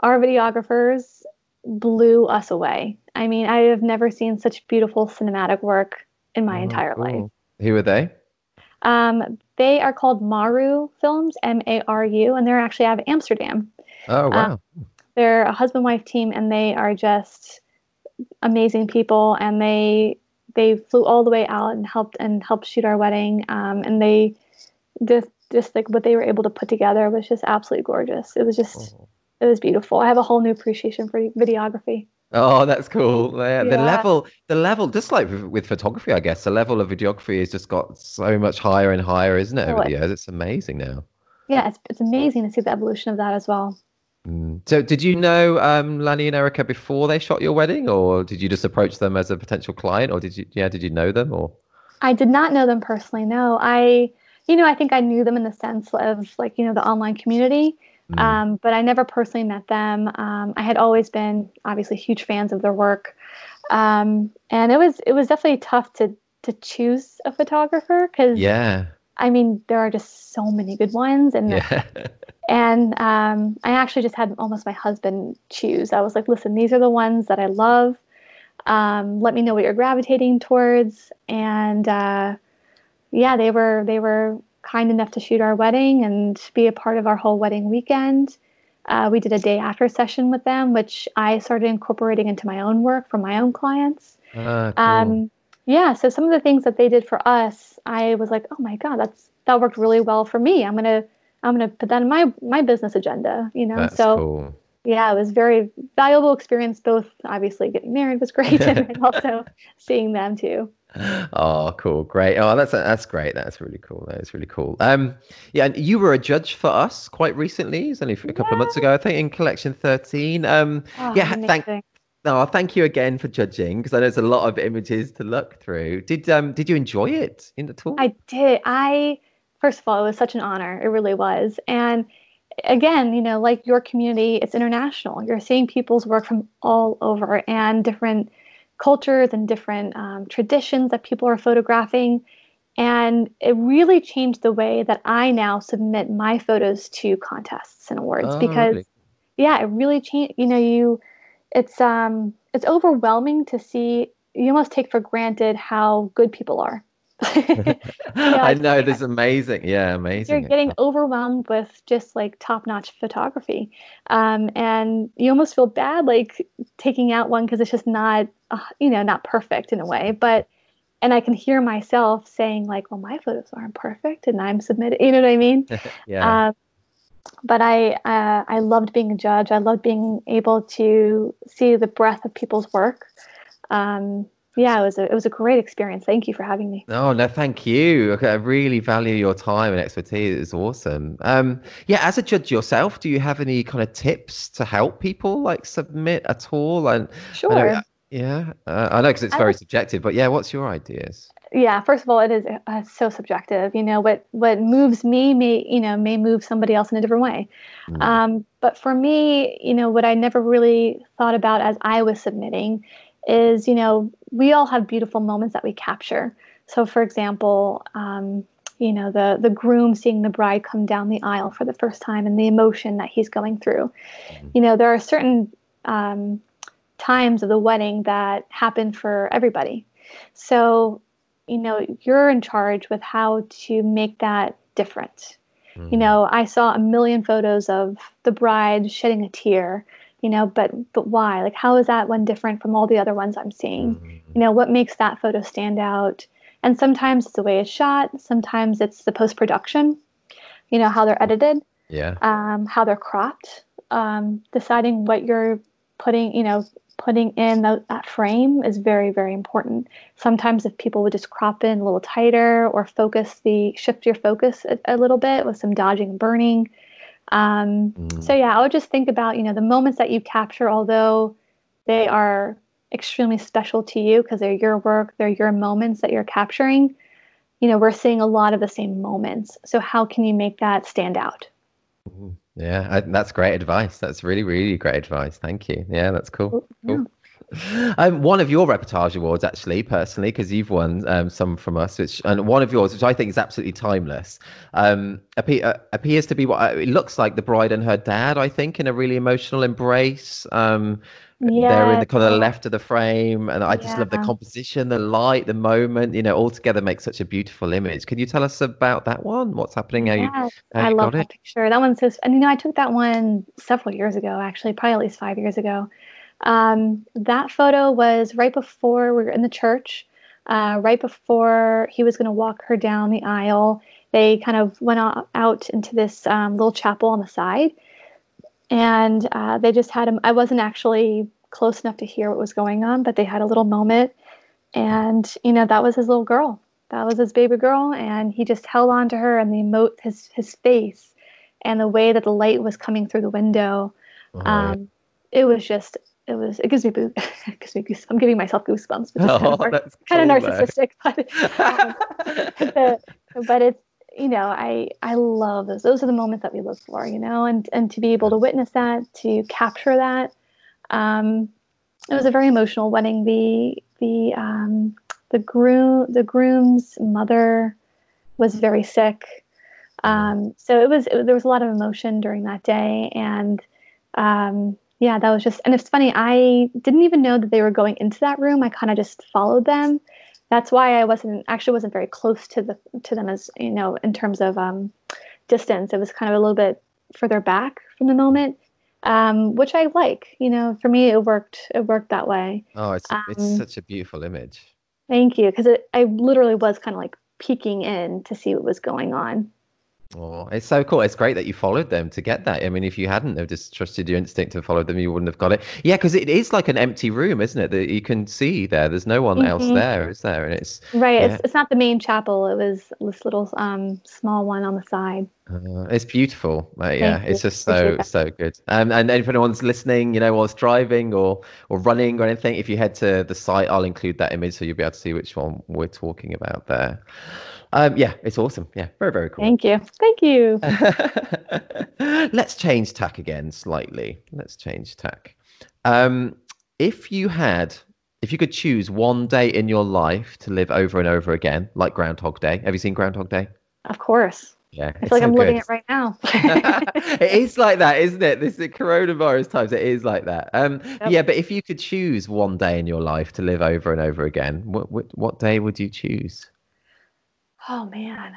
our videographers blew us away. I mean, I have never seen such beautiful cinematic work in my Oh, entire life. Who are they? Um, they are called Maru Films, M A R U, and they're actually out of Amsterdam. Oh wow. They're a husband wife team, and they are just amazing people. And they they flew all the way out and helped and helped shoot our wedding. Um, and they just just like what they were able to put together was just absolutely gorgeous. It was just Oh. it was beautiful. I have a whole new appreciation for videography. Oh, that's cool. Yeah, The level, the level, just like with, with photography, I guess, the level of videography has just got so much higher and higher, isn't it, over Oh, the years? It's amazing now. Yeah, it's it's amazing to see the evolution of that as well. Mm. So, did you know um, Lanny and Erica before they shot your wedding, or did you just approach them as a potential client, or did you, yeah, did you know them, or? I did not know them personally. No, I, you know, I think I knew them in the sense of like, you know, the online community, Mm. um, but I never personally met them. Um, I had always been obviously huge fans of their work, um, and it was it was definitely tough to to choose a photographer because Yeah, I mean there are just so many good ones, and yeah, <laughs> and um, I actually just had almost my husband choose. I was like, listen, these are the ones that I love. Um, let me know what you're gravitating towards. And uh, yeah, they were they were kind enough to shoot our wedding and be a part of our whole wedding weekend. Uh, we did a day after session with them, which I started incorporating into my own work for my own clients. Ah, cool. Um, yeah, so some of the things that they did for us, I was like, oh my god, that's that worked really well for me. I'm gonna I'm gonna put that in my my business agenda. You know, That's so cool. yeah, it was very valuable experience. Both obviously getting married was great, <laughs> and also seeing them too. Oh, cool, great. Oh, that's that's great. That's really cool. That is really cool. Um, yeah, and you were a judge for us quite recently. It's only a couple of months ago, I think, in Collection Thirteen. Um, Oh, yeah, thank amazing. Oh, thank you again for judging because I know it's a lot of images to look through. Did um did you enjoy it in the tour? I did. I first of all, it was such an honor. It really was. And again, you know, like your community, it's international. You're seeing people's work from all over and different cultures and different um, traditions that people are photographing. And it really changed the way that I now submit my photos to contests and awards Oh, because really? yeah, it really changed. You know, you it's um it's overwhelming to see. You almost take for granted how good people are. <laughs> I know this is amazing. Yeah, amazing. you're getting overwhelmed with just like top-notch photography um, and you almost feel bad like taking out one because it's just not uh, you know not perfect in a way but and i can hear myself saying like well my photos aren't perfect and i'm submitted you know what i mean <laughs> yeah. um, but I uh, I loved being a judge. I loved being able to see the breadth of people's work. Um, yeah, it was a it was a great experience. Thank you for having me. Oh no, thank you. Okay, I really value your time and expertise. It's awesome. Um, yeah, as a judge yourself, do you have any kind of tips to help people like submit at all? And Sure. I know, yeah, uh, I know because it's very would- subjective, but yeah, what's your ideas? yeah first of all it is uh, so subjective you know what what moves me may you know may move somebody else in a different way Mm. um, but for me you know what i never really thought about as i was submitting is you know we all have beautiful moments that we capture so for example um, you know the the groom seeing the bride come down the aisle for the first time and the emotion that he's going through Mhm. you know there are certain um, times of the wedding that happen for everybody so you know you're in charge with how to make that different you Mm. know i saw a million photos of the bride shedding a tear you know but but why like how is that one different from all the other ones i'm seeing Mm. you know what makes that photo stand out and sometimes it's the way it's shot sometimes it's the post production you know how they're edited Yeah. um, how they're cropped, um, deciding what you're putting, you know, putting in the, that frame is very, very important. Sometimes if people would just crop in a little tighter or focus the shift your focus a, a little bit with some dodging and burning, Um, Mm. So yeah, I would just think about you know the moments that you capture, although they are extremely special to you because they're your work, they're your moments that you're capturing. You know, we're seeing a lot of the same moments. So how can you make that stand out? Mm. Yeah, I, that's great advice. That's really, really great advice. Thank you. Yeah, that's cool. Yeah. Cool. Um, one of your reportage awards, actually, personally, because you've won um, some from us, which and one of yours, which I think is absolutely timeless, um, appe- uh, appears to be what uh, it looks like the bride and her dad. I think in a really emotional embrace. Um, they're in the kind of left of the frame, and I just love the composition, the light, the moment. You know, all together makes such a beautiful image. Can you tell us about that one? What's happening? How you how I you love that it? picture. That one's just, and you know, I took that one several years ago, actually, probably at least five years ago. Um, that photo was right before we were in the church, uh, right before he was going to walk her down the aisle. They kind of went out, into this um, little chapel on the side, and uh, they just had him. I wasn't actually close enough to hear what was going on, but they had a little moment, and you know that was his little girl. That was his baby girl, and he just held on to her, and the emote his his face, and the way that the light was coming through the window. Um, it was just it was it gives me boo- <laughs> it gives me goose, I'm giving myself goosebumps, which is kind <laughs> Oh, of kind of cool, though. narcissistic, <laughs> but um, the, but it's you know I I love those. Those are the moments that we look for, you know, and and to be able to witness that, to capture that. Um, it was a very emotional wedding. The the um, the groom the groom's mother was very sick. Um, so it was, it, there was a lot of emotion during that day, and um, yeah, that was just. And it's funny, I didn't even know that they were going into that room. I kind of just followed them. That's why I wasn't actually wasn't very close to the to them as you know in terms of um, distance. It was kind of a little bit further back from the moment, um, which I like. You know, for me, it worked. It worked that way. Oh, it's it's Um, such a beautiful image. Thank you, because I literally was kind of like peeking in to see what was going on. Oh, it's so cool. It's great that you followed them to get that. I mean, if you hadn't have just trusted your instinct to follow them, you wouldn't have got it. Yeah, because it is like an empty room, isn't it? That you can see there. There's no one else Mhm. there, is there? And it's Right. Yeah. It's, it's not the main chapel. It was this little um, small one on the side. uh, it's beautiful. Uh, yeah, Thank it's you. just so so good. Um, and if anyone's listening, you know, whilst driving or or running or anything, if you head to the site, I'll include that image so you'll be able to see which one we're talking about there. Um, yeah, it's awesome. Yeah, very very cool. Thank you. Thank you. <laughs> Let's change tack again slightly. Let's change tack. Um, if you had, if you could choose one day in your life to live over and over again, like Groundhog Day. Have you seen Groundhog Day? Of course. Yeah, I it's feel like so I'm living it right now. <laughs> it is like that, isn't it? This is coronavirus times. It is like that. Um, Yep. yeah, but if you could choose one day in your life to live over and over again, what what, what day would you choose? Oh man.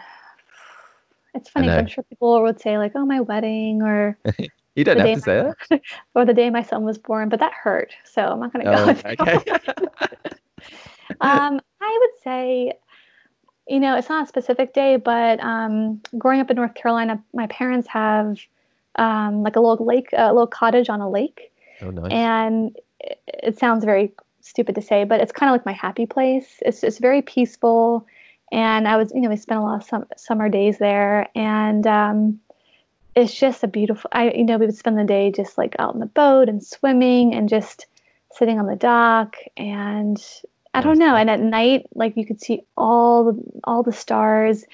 It's funny. I'm sure people would say like, "Oh, my wedding," or <laughs> You don't have to say that. <laughs> or the day my son was born, but that hurt. So I'm not going to go. Oh, with that okay. <laughs> um, I would say, you know, it's not a specific day, but um, growing up in North Carolina, my parents have um, like a little lake, a little cottage on a lake, oh, nice. and it, it sounds very stupid to say, but it's kind of like my happy place. It's it's very peaceful, and I was, you know, we spent a lot of sum- summer days there, and um, it's just a beautiful. I, you know, we would spend the day just like out in the boat and swimming and just sitting on the dock and I don't know. And at night, like you could see all the all the stars.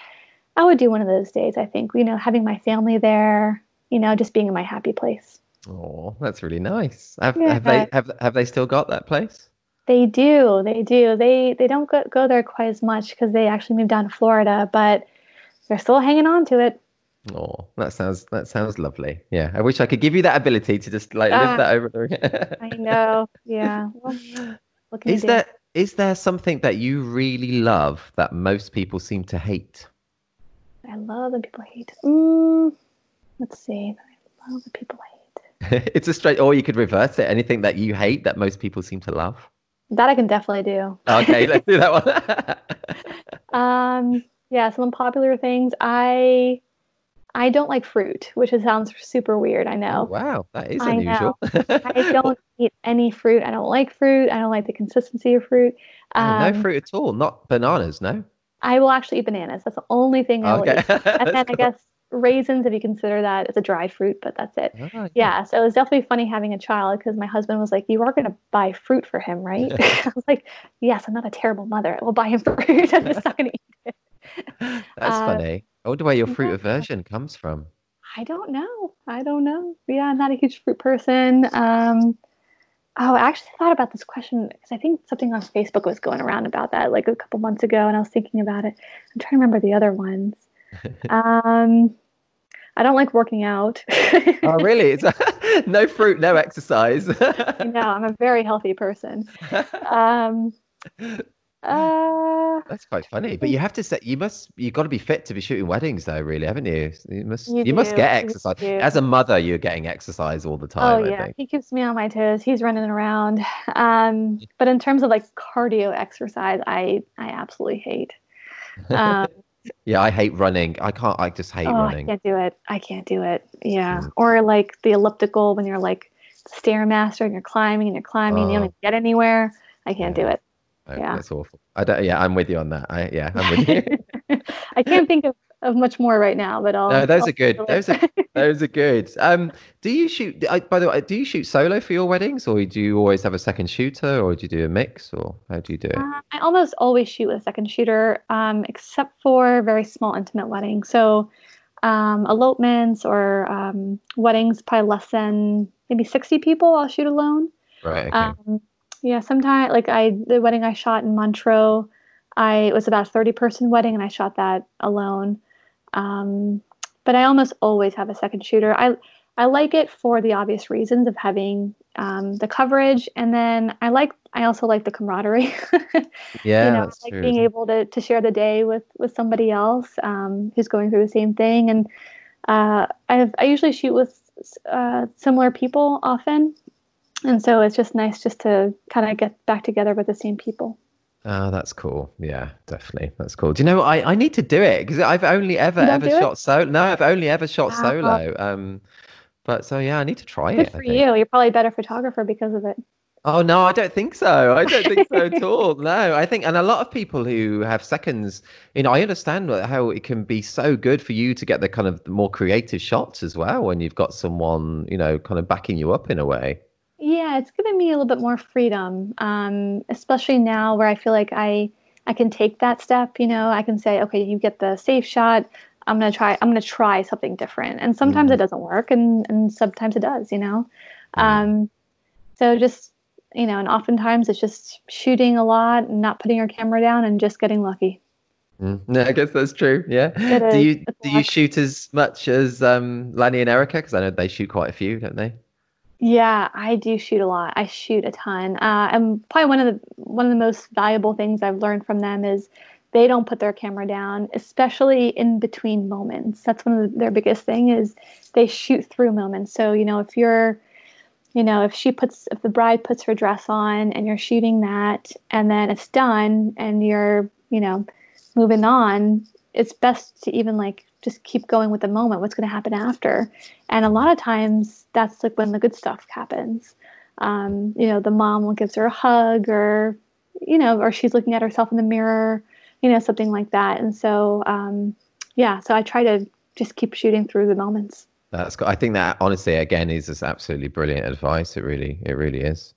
I would do one of those days. I think you know, having my family there, you know, just being in my happy place. Oh, that's really nice. Have have they Yeah. have have they still got that place? They do, they do. They they don't go, go there quite as much because they actually moved down to Florida, but they're still hanging on to it. Oh, that sounds that sounds lovely. Yeah, I wish I could give you that ability to just like Ah, live that over again. <laughs> I know. Yeah. Well, what can you Is there is there something that you really love that most people seem to hate? I love that people hate. Mm, let's see. I love that people hate. <laughs> it's a straight, or you could reverse it. Anything that you hate that most people seem to love. That I can definitely do. Okay, <laughs> let's do that one. Um, yeah, some unpopular things. I I don't like fruit, which sounds super weird. I Oh, know. wow, that is I unusual. <laughs> I don't eat any fruit. I don't like fruit. I don't like the consistency of fruit. Oh, no Um, fruit at all. Not bananas. No. I will actually eat bananas. That's the only thing I will Okay. eat. And then That's I <laughs> guess raisins, if you consider that. It's a dried fruit, but that's it. Oh, yeah. Yeah, so it was definitely funny having a child because my husband was like, "You are going to buy fruit for him, right?" <laughs> I was like, "Yes, I'm not a terrible mother. We'll buy him <laughs> fruit. I'm just not going to eat it." <laughs> That's Uh, funny. I wonder where your fruit yeah. aversion comes from. I don't know. I don't know. Yeah, I'm not a huge fruit person. Um, oh, I actually thought about this question because I think something on Facebook was going around about that like a couple months ago, and I was thinking about it. I'm trying to remember the other ones. Um, I don't like working out. <laughs> Oh, really? It's <laughs> no fruit, no exercise. no, I'm a very healthy person. Um, uh, That's quite funny. But you have to say you must You've got to be fit to be shooting weddings though, really, haven't you? You must You you, must get exercise. As a mother, you're getting exercise all the oh time, I yeah, he keeps me on my toes. He's running around. Um, but in terms of like cardio exercise, I I absolutely hate. <laughs> Um, Yeah, I hate running. I can't I just hate oh, I can't do it. I can't do it. Yeah. Mm. Or like the elliptical when you're like stairmaster and you're climbing and you're climbing and you Oh. don't get anywhere. I can't do it. Oh, yeah. That's awful. I don't yeah, I'm with you on that. I yeah, I'm with you. <laughs> I can't think of, of much more right now, but I'll. No, those I'll are good. Those are <laughs> those are good. Um, do you shoot? I, by the way, do you shoot solo for your weddings, or do you always have a second shooter, or do you do a mix, or how do you do it? Uh, I almost always shoot with a second shooter, um, except for very small, intimate weddings. So, um, elopements or um, weddings, probably less than maybe 60 people, I'll shoot alone. Right. Okay. Um, yeah, sometimes, like I, the wedding I shot in Montreux, I it was about a 30 person wedding, and I shot that alone. Um, but I almost always have a second shooter. I I like it for the obvious reasons of having um, the coverage, and then I like I also like the camaraderie. <laughs> yeah, you know, like true. being able to to share the day with with somebody else um, who's going through the same thing. And uh, I have I usually shoot with uh, similar people often, and so it's just nice just to kind of get back together with the same people. Oh, that's cool. Yeah, definitely. That's cool. Do you know? I, I need to do it because I've only ever ever shot solo. No, I've only ever shot Ah. solo. Um, but so yeah, I need to try Good it. For you. You're probably a better photographer because of it. Oh no, I don't think so. I don't think so at <laughs> all. No, I think, and a lot of people who have seconds, you know, I understand how it can be so good for you to get the kind of more creative shots as well when you've got someone, you know, kind of backing you up in a way. Yeah, it's given me a little bit more freedom, um, especially now where I feel like I I can take that step. You know, I can say, okay, you get the safe shot. I'm gonna try. I'm gonna try something different, and sometimes Mhm. it doesn't work, and and sometimes it does. You know, Mhm. um, so just you know, and oftentimes it's just shooting a lot and not putting your camera down and just getting lucky. Mm, No, <laughs> I guess that's true. Yeah. Do you do you shoot as much as um Lanny and Erica? Because I know they shoot quite a few, don't they? Yeah, I do shoot a lot. I shoot a ton. Uh, and probably one of the one of the most valuable things I've learned from them is they don't put their camera down, especially in between moments. That's one of the, their biggest thing is they shoot through moments. So you know, if you're, you know, if she puts if the bride puts her dress on and you're shooting that, and then it's done, and you're, you know, moving on, it's best to even like just keep going with the moment. What's going to happen after? And a lot of times that's like when the good stuff happens. Um, you know, the mom gives her a hug or, you know, or she's looking at herself in the mirror, you know, something like that. And so, um, yeah, so I try to just keep shooting through the moments. That's good. I think that honestly, again, is just absolutely brilliant advice. It really, it really is.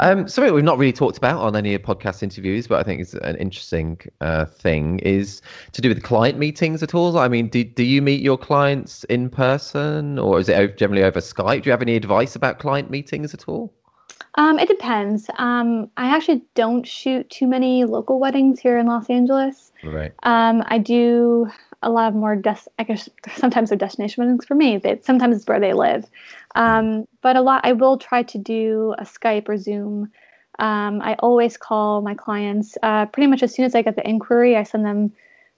Um, something we've not really talked about on any of podcast interviews, but I think is an interesting uh, thing is to do with client meetings at all. I mean, do do you meet your clients in person, or is it generally over Skype? Do you have any advice about client meetings at all? Um, it depends. Um, I actually don't shoot too many local weddings here in Los Angeles. Right. Um, I do a lot of more des- I guess sometimes they're destination weddings for me. But sometimes it's where they live. Um, but a lot I will try to do a Skype or Zoom. Um, I always call my clients uh, pretty much as soon as I get the inquiry. I send them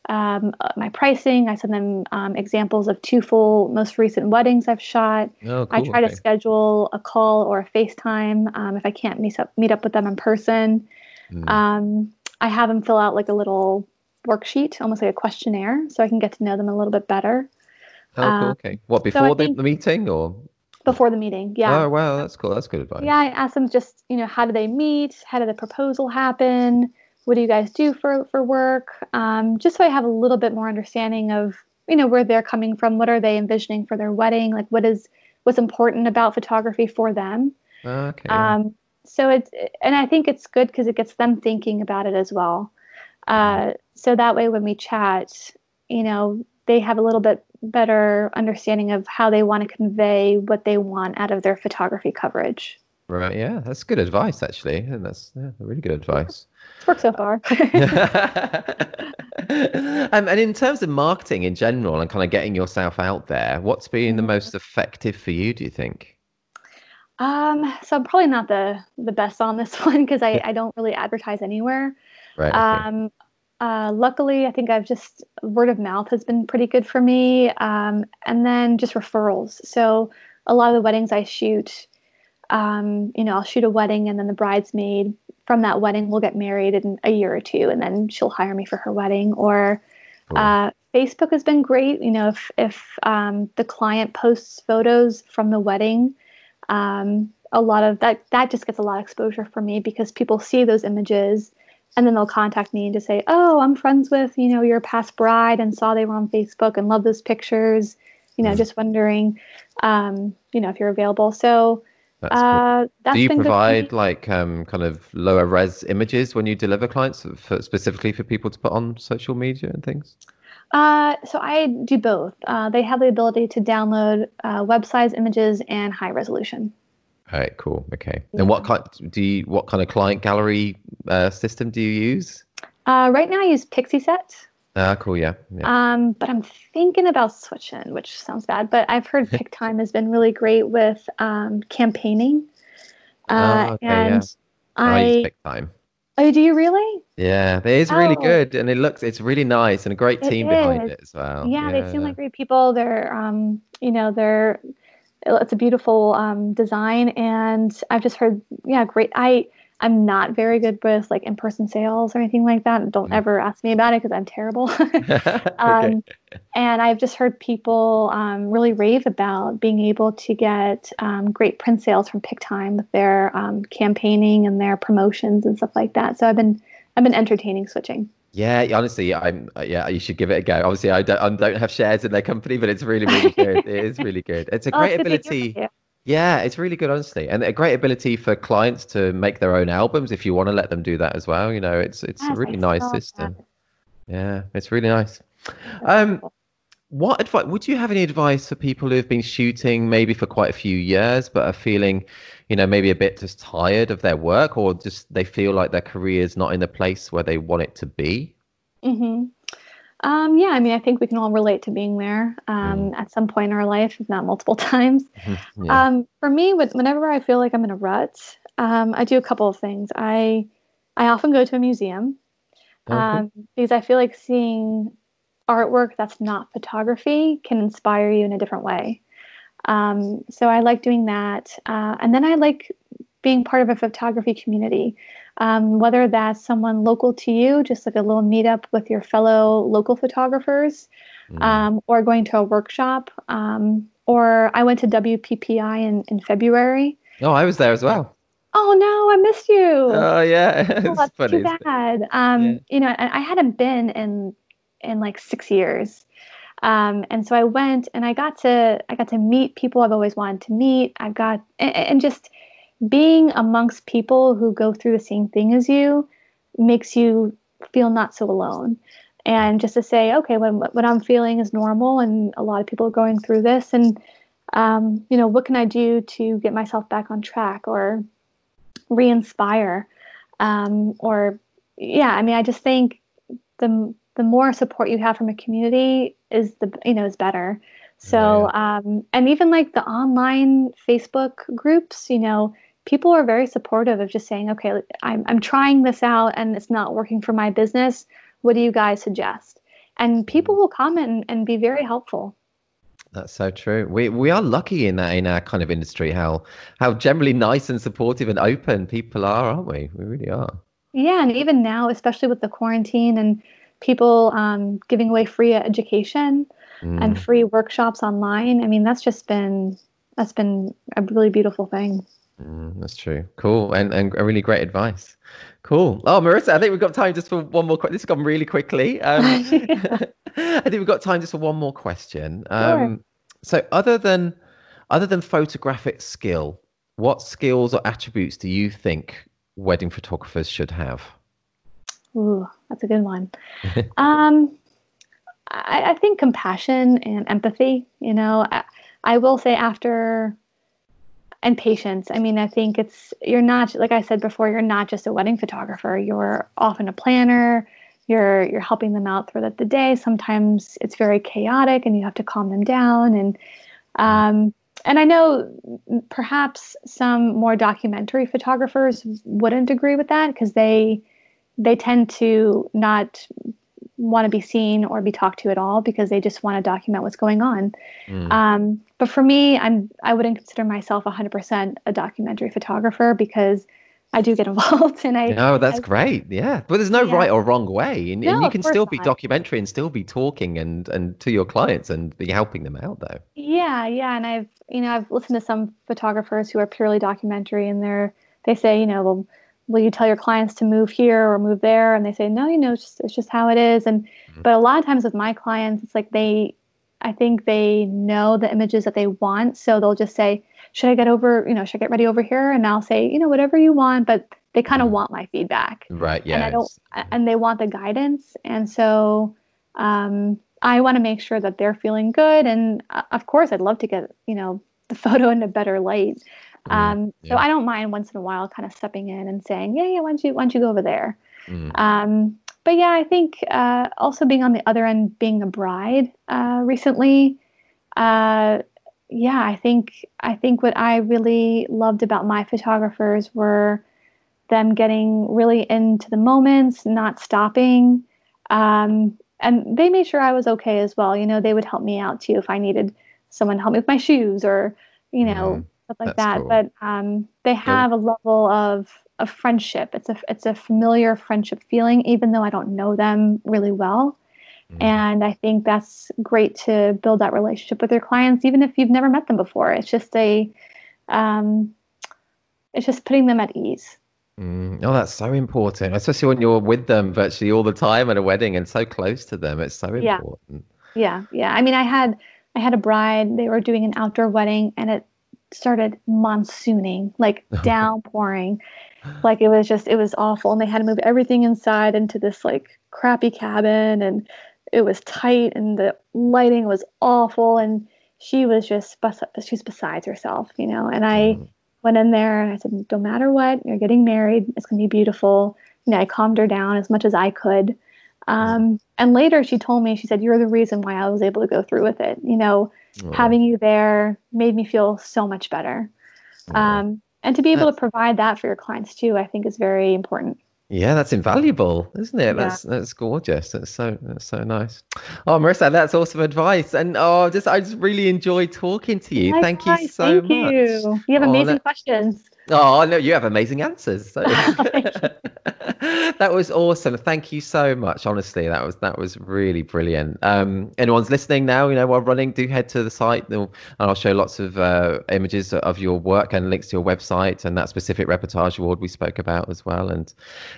um, uh, my pricing. I send them um, examples of two full most recent weddings I've shot. Oh, cool. I try okay. to schedule a call or a FaceTime um, if I can't meet up meet up with them in person. Mm. Um, I have them fill out like a little worksheet, almost like a questionnaire, so I can get to know them a little bit better oh, cool. uh, Okay. What before the, think- the meeting or? before the meeting. Yeah, Oh, wow. That's cool. That's good advice. yeah. I ask them just you know how do they meet? How did the proposal happen? What do you guys do for for work? Um, just so I have a little bit more understanding of you know where they're coming from what are they envisioning for their wedding like what is what's important about photography for them Okay. um, so it's and i think it's good because it gets them thinking about it as well uh, so that way when we chat you know they have a little bit better understanding of how they want to convey what they want out of their photography coverage right. Yeah, that's good advice, actually. And that's yeah, really good advice. it's worked so far <laughs> um, and in terms of marketing in general and kind of getting yourself out there, what's been the Mhm. most effective for you, do you think? um, so i'm probably not the the best on this <laughs> one because I, I don't really advertise anywhere Right. okay. Um, uh, luckily, I think I've just word of mouth has been pretty good for me, um, and then just referrals. So a lot of the weddings I shoot, um, you know, I'll shoot a wedding, and then the bridesmaid from that wedding will get married in a year or two, and then she'll hire me for her wedding. Or Cool. uh, Facebook has been great. You know, if if um, the client posts photos from the wedding, um, a lot of that that just gets a lot of exposure for me because people see those images and then they'll contact me and just say, "Oh, I'm friends with you know your past bride and saw they were on Facebook and love those pictures." You know, Mm. just wondering, um, you know, if you're available. So That's cool. uh, that's Do you provide <laughs> like um, kind of lower res images when you deliver clients for, specifically for people to put on social media and things? Uh, so I do both. Uh, they have the ability to download uh, web size images and high resolution. All right, cool. Okay. And what kind do you what kind of client gallery uh, system do you use? Uh, right now, I use Pixieset. Ah, cool. Yeah. yeah. Um, but I'm thinking about switching, which sounds bad. But I've heard <laughs> Pic-Time has been really great with um, campaigning. Uh, Oh, okay, yeah. and I use I, Pic-Time. oh, do you really? Yeah, it is really Oh. good, and it looks it's really nice and a great It team behind it as well. yeah, they seem like great people. They're, um, you know, they're. It's a beautiful um, design, and I've just heard, yeah, great. I I'm not very good with like in-person sales or anything like that. Don't Mhm. ever ask me about it because I'm terrible. <laughs> <laughs> okay. um, and I've just heard people um, really rave about being able to get um, great print sales from Pic-Time with their um, campaigning and their promotions and stuff like that. So I've been I've been entertaining switching. Yeah, honestly, I'm. uh, Yeah, you should give it a go. Obviously, I don't. I don't have shares in their company, but it's really, really good. it is really good. It's a <laughs> Oh, great it's good to hear ability. Yeah, it's really good, honestly, and a great ability for clients to make their own albums if you want to let them do that as well. You know, it's it's a really nice that. system. Yeah, it's really nice. Um. What advice would you have any advice for people who have been shooting maybe for quite a few years but are feeling, you know, maybe a bit just tired of their work or just they feel like their career is not in the place where they want it to be? hmm Um, yeah, I mean, I think we can all relate to being there um, at some point in our life, if not multiple <laughs> times. Yeah. Um, for me, whenever I feel like I'm in a rut, um, I do a couple of things. I I often go to a museum um, because I feel like seeing artwork that's not photography can inspire you in a different way. Um, so I like doing that, uh, and then I like being part of a photography community, um, whether that's someone local to you, just like a little meetup with your fellow local photographers, Mm. um, or going to a workshop. Um, or I went to WPPI in, in February. oh, I was there as well. Oh no, I missed you. Oh yeah, <laughs> Oh, that's funny. too bad. Um, Yeah. you know, I hadn't been in in like six years. Um, and so I went and I got to I got to meet people I've always wanted to meet. I got and, and just being amongst people who go through the same thing as you makes you feel not so alone. And just to say, okay, when what I'm feeling is normal, and a lot of people are going through this, and um, you know, what can I do to get myself back on track or re-inspire? Um, or yeah, I mean, I just think the the more support you have from a community is the you know is better. So um, and even like the online Facebook groups, you know, people are very supportive of just saying, okay, I'm I'm trying this out and it's not working for my business. What do you guys suggest? And people will comment and, and be very helpful. That's so true. We we are lucky in that in our kind of industry how how generally nice and supportive and open people are, aren't we? We really are. Yeah, and even now, especially with the quarantine and people um, giving away free education Mm. and free workshops online, I mean, that's just been that's been a really beautiful thing. Mm, that's true. Cool. And and a really great advice. Cool. Oh, Marissa, I think we've got time just for one more. que- This has gone really quickly. Um, <laughs> <laughs> I think we've got time just for one more question. Um, So, other than other than photographic skill, what skills or attributes do you think wedding photographers should have? Ooh, that's a good one. <laughs> um, I, I, think compassion and empathy. You know, I, I will say after and patience. I mean, I think it's you're not like I said before. You're not just a wedding photographer. You're often a planner. You're you're helping them out throughout the day. Sometimes it's very chaotic, and you have to calm them down. And um, and I know perhaps some more documentary photographers wouldn't agree with that because they they tend to not want to be seen or be talked to at all because they just want to document what's going on. Mm. Um, but for me, I'm I wouldn't consider myself 100% a documentary photographer because I do get <laughs> involved and I. No, that's I, great. Yeah, but there's no yeah. right or wrong way, and, no, and you can still be not. documentary and still be talking and and to your clients and be helping them out though. Yeah, yeah, and I've you know I've listened to some photographers who are purely documentary, and they're they say you know well will you tell your clients to move here or move there? And they say no you know it's just, it's just how it is. And mm-hmm. but a lot of times with my clients it's like they i think they know the images that they want. So they'll just say should i get over you know should i get ready over here? And i'll say you know whatever you want but they kind of mm-hmm. want my feedback. Right yeah and i don't and they want the guidance. And so um, i want to make sure that they're feeling good. And uh, of course i'd love to get you know the <laughs> photo in a better light um, yeah. So I don't mind once in a while kind of stepping in and saying, yeah, yeah, why don't you, why don't you go over there? Mm. Um, but yeah, I think uh, also being on the other end, being a bride uh, recently, uh, yeah, I think I think what I really loved about my photographers were them getting really into the moments, not stopping, um, and they made sure I was okay as well. You know, they would help me out too if I needed someone to help me with my shoes or you know mm stuff like That's that. Cool. But um, they have a level of of friendship. It's a it's a familiar friendship feeling, even though I don't know them really well. Mm. And I think that's great to build that relationship with your clients, even if you've never met them before. It's just a, um, it's just putting them at ease. Mm. Oh, that's so important, especially when you're with them virtually all the time at a wedding and so close to them. It's so important. Yeah, yeah. yeah. I mean, I had I had a bride. They were doing an outdoor wedding, and it started monsooning, like <laughs> downpouring. like it was just it was awful and they had to move everything inside into this like crappy cabin and it was tight and the lighting was awful and she was just she's besides herself, you know. And I mm. went in there and I said, "No matter what, you're getting married. It's gonna be beautiful." You know, I calmed her down as much as I could. Um, and later she told me, she said, You're the reason why I was able to go through with it. You know, oh. having you there made me feel so much better. Oh. Um, and to be able that's... to provide that for your clients too, I think is very important. Yeah, that's invaluable, isn't it? Yeah. That's that's gorgeous. That's so that's so nice. Oh, Marissa, that's awesome advice. And oh, just I just really enjoyed talking to you. thank you so much. thank much. You. you have oh, amazing questions. Oh no, you have amazing answers. So. <laughs> <laughs> that was awesome. Thank you so much. Honestly, that was that was really brilliant. Um, anyone's listening now, you know, while running, do head to the site, and I'll show lots of uh, images of your work and links to your website and that specific reportage award we spoke about as well. And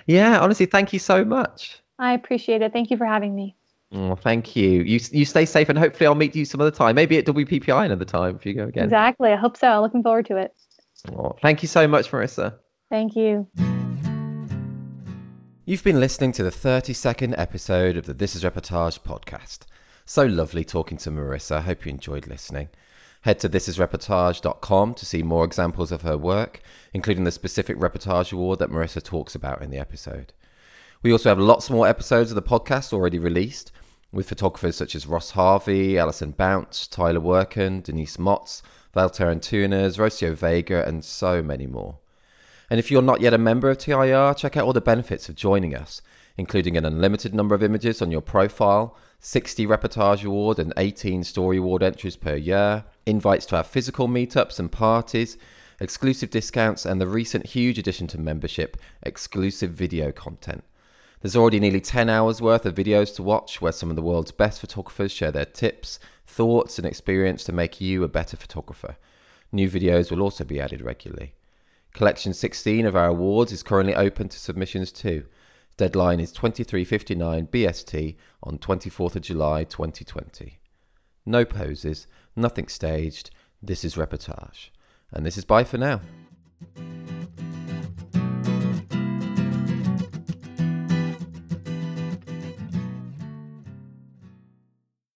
yeah, honestly, thank you so much. I appreciate it. Thank you for having me. Oh, thank you. You you stay safe, and hopefully I'll meet you some other time. Maybe at WPPI another time if you go again. Exactly. I hope so. Looking forward to it. Oh, thank you so much, Marissa. Thank you. You've been listening to the 32nd episode of the This Is Reportage podcast. So lovely talking to Marissa. I hope you enjoyed listening. Head to thisisreportage.com to see more examples of her work, including the specific reportage award that Marissa talks about in the episode. We also have lots more episodes of the podcast already released with photographers such as Ross Harvey, Alison Bounce, Tyler Wirken, Denise Motz, Valter Antunes, Rocio Vega, and so many more. And if you're not yet a member of TIR, check out all the benefits of joining us, including an unlimited number of images on your profile, 60 reportage award and 18 story award entries per year, invites to our physical meetups and parties, exclusive discounts, and the recent huge addition to membership, exclusive video content. There's already nearly 10 hours worth of videos to watch where some of the world's best photographers share their tips, thoughts, and experience to make you a better photographer. New videos will also be added regularly. Collection 16 of our awards is currently open to submissions too, Deadline is 23:59 BST on 24th of July 2020. No poses, nothing staged. This is reportage. And this is bye for now.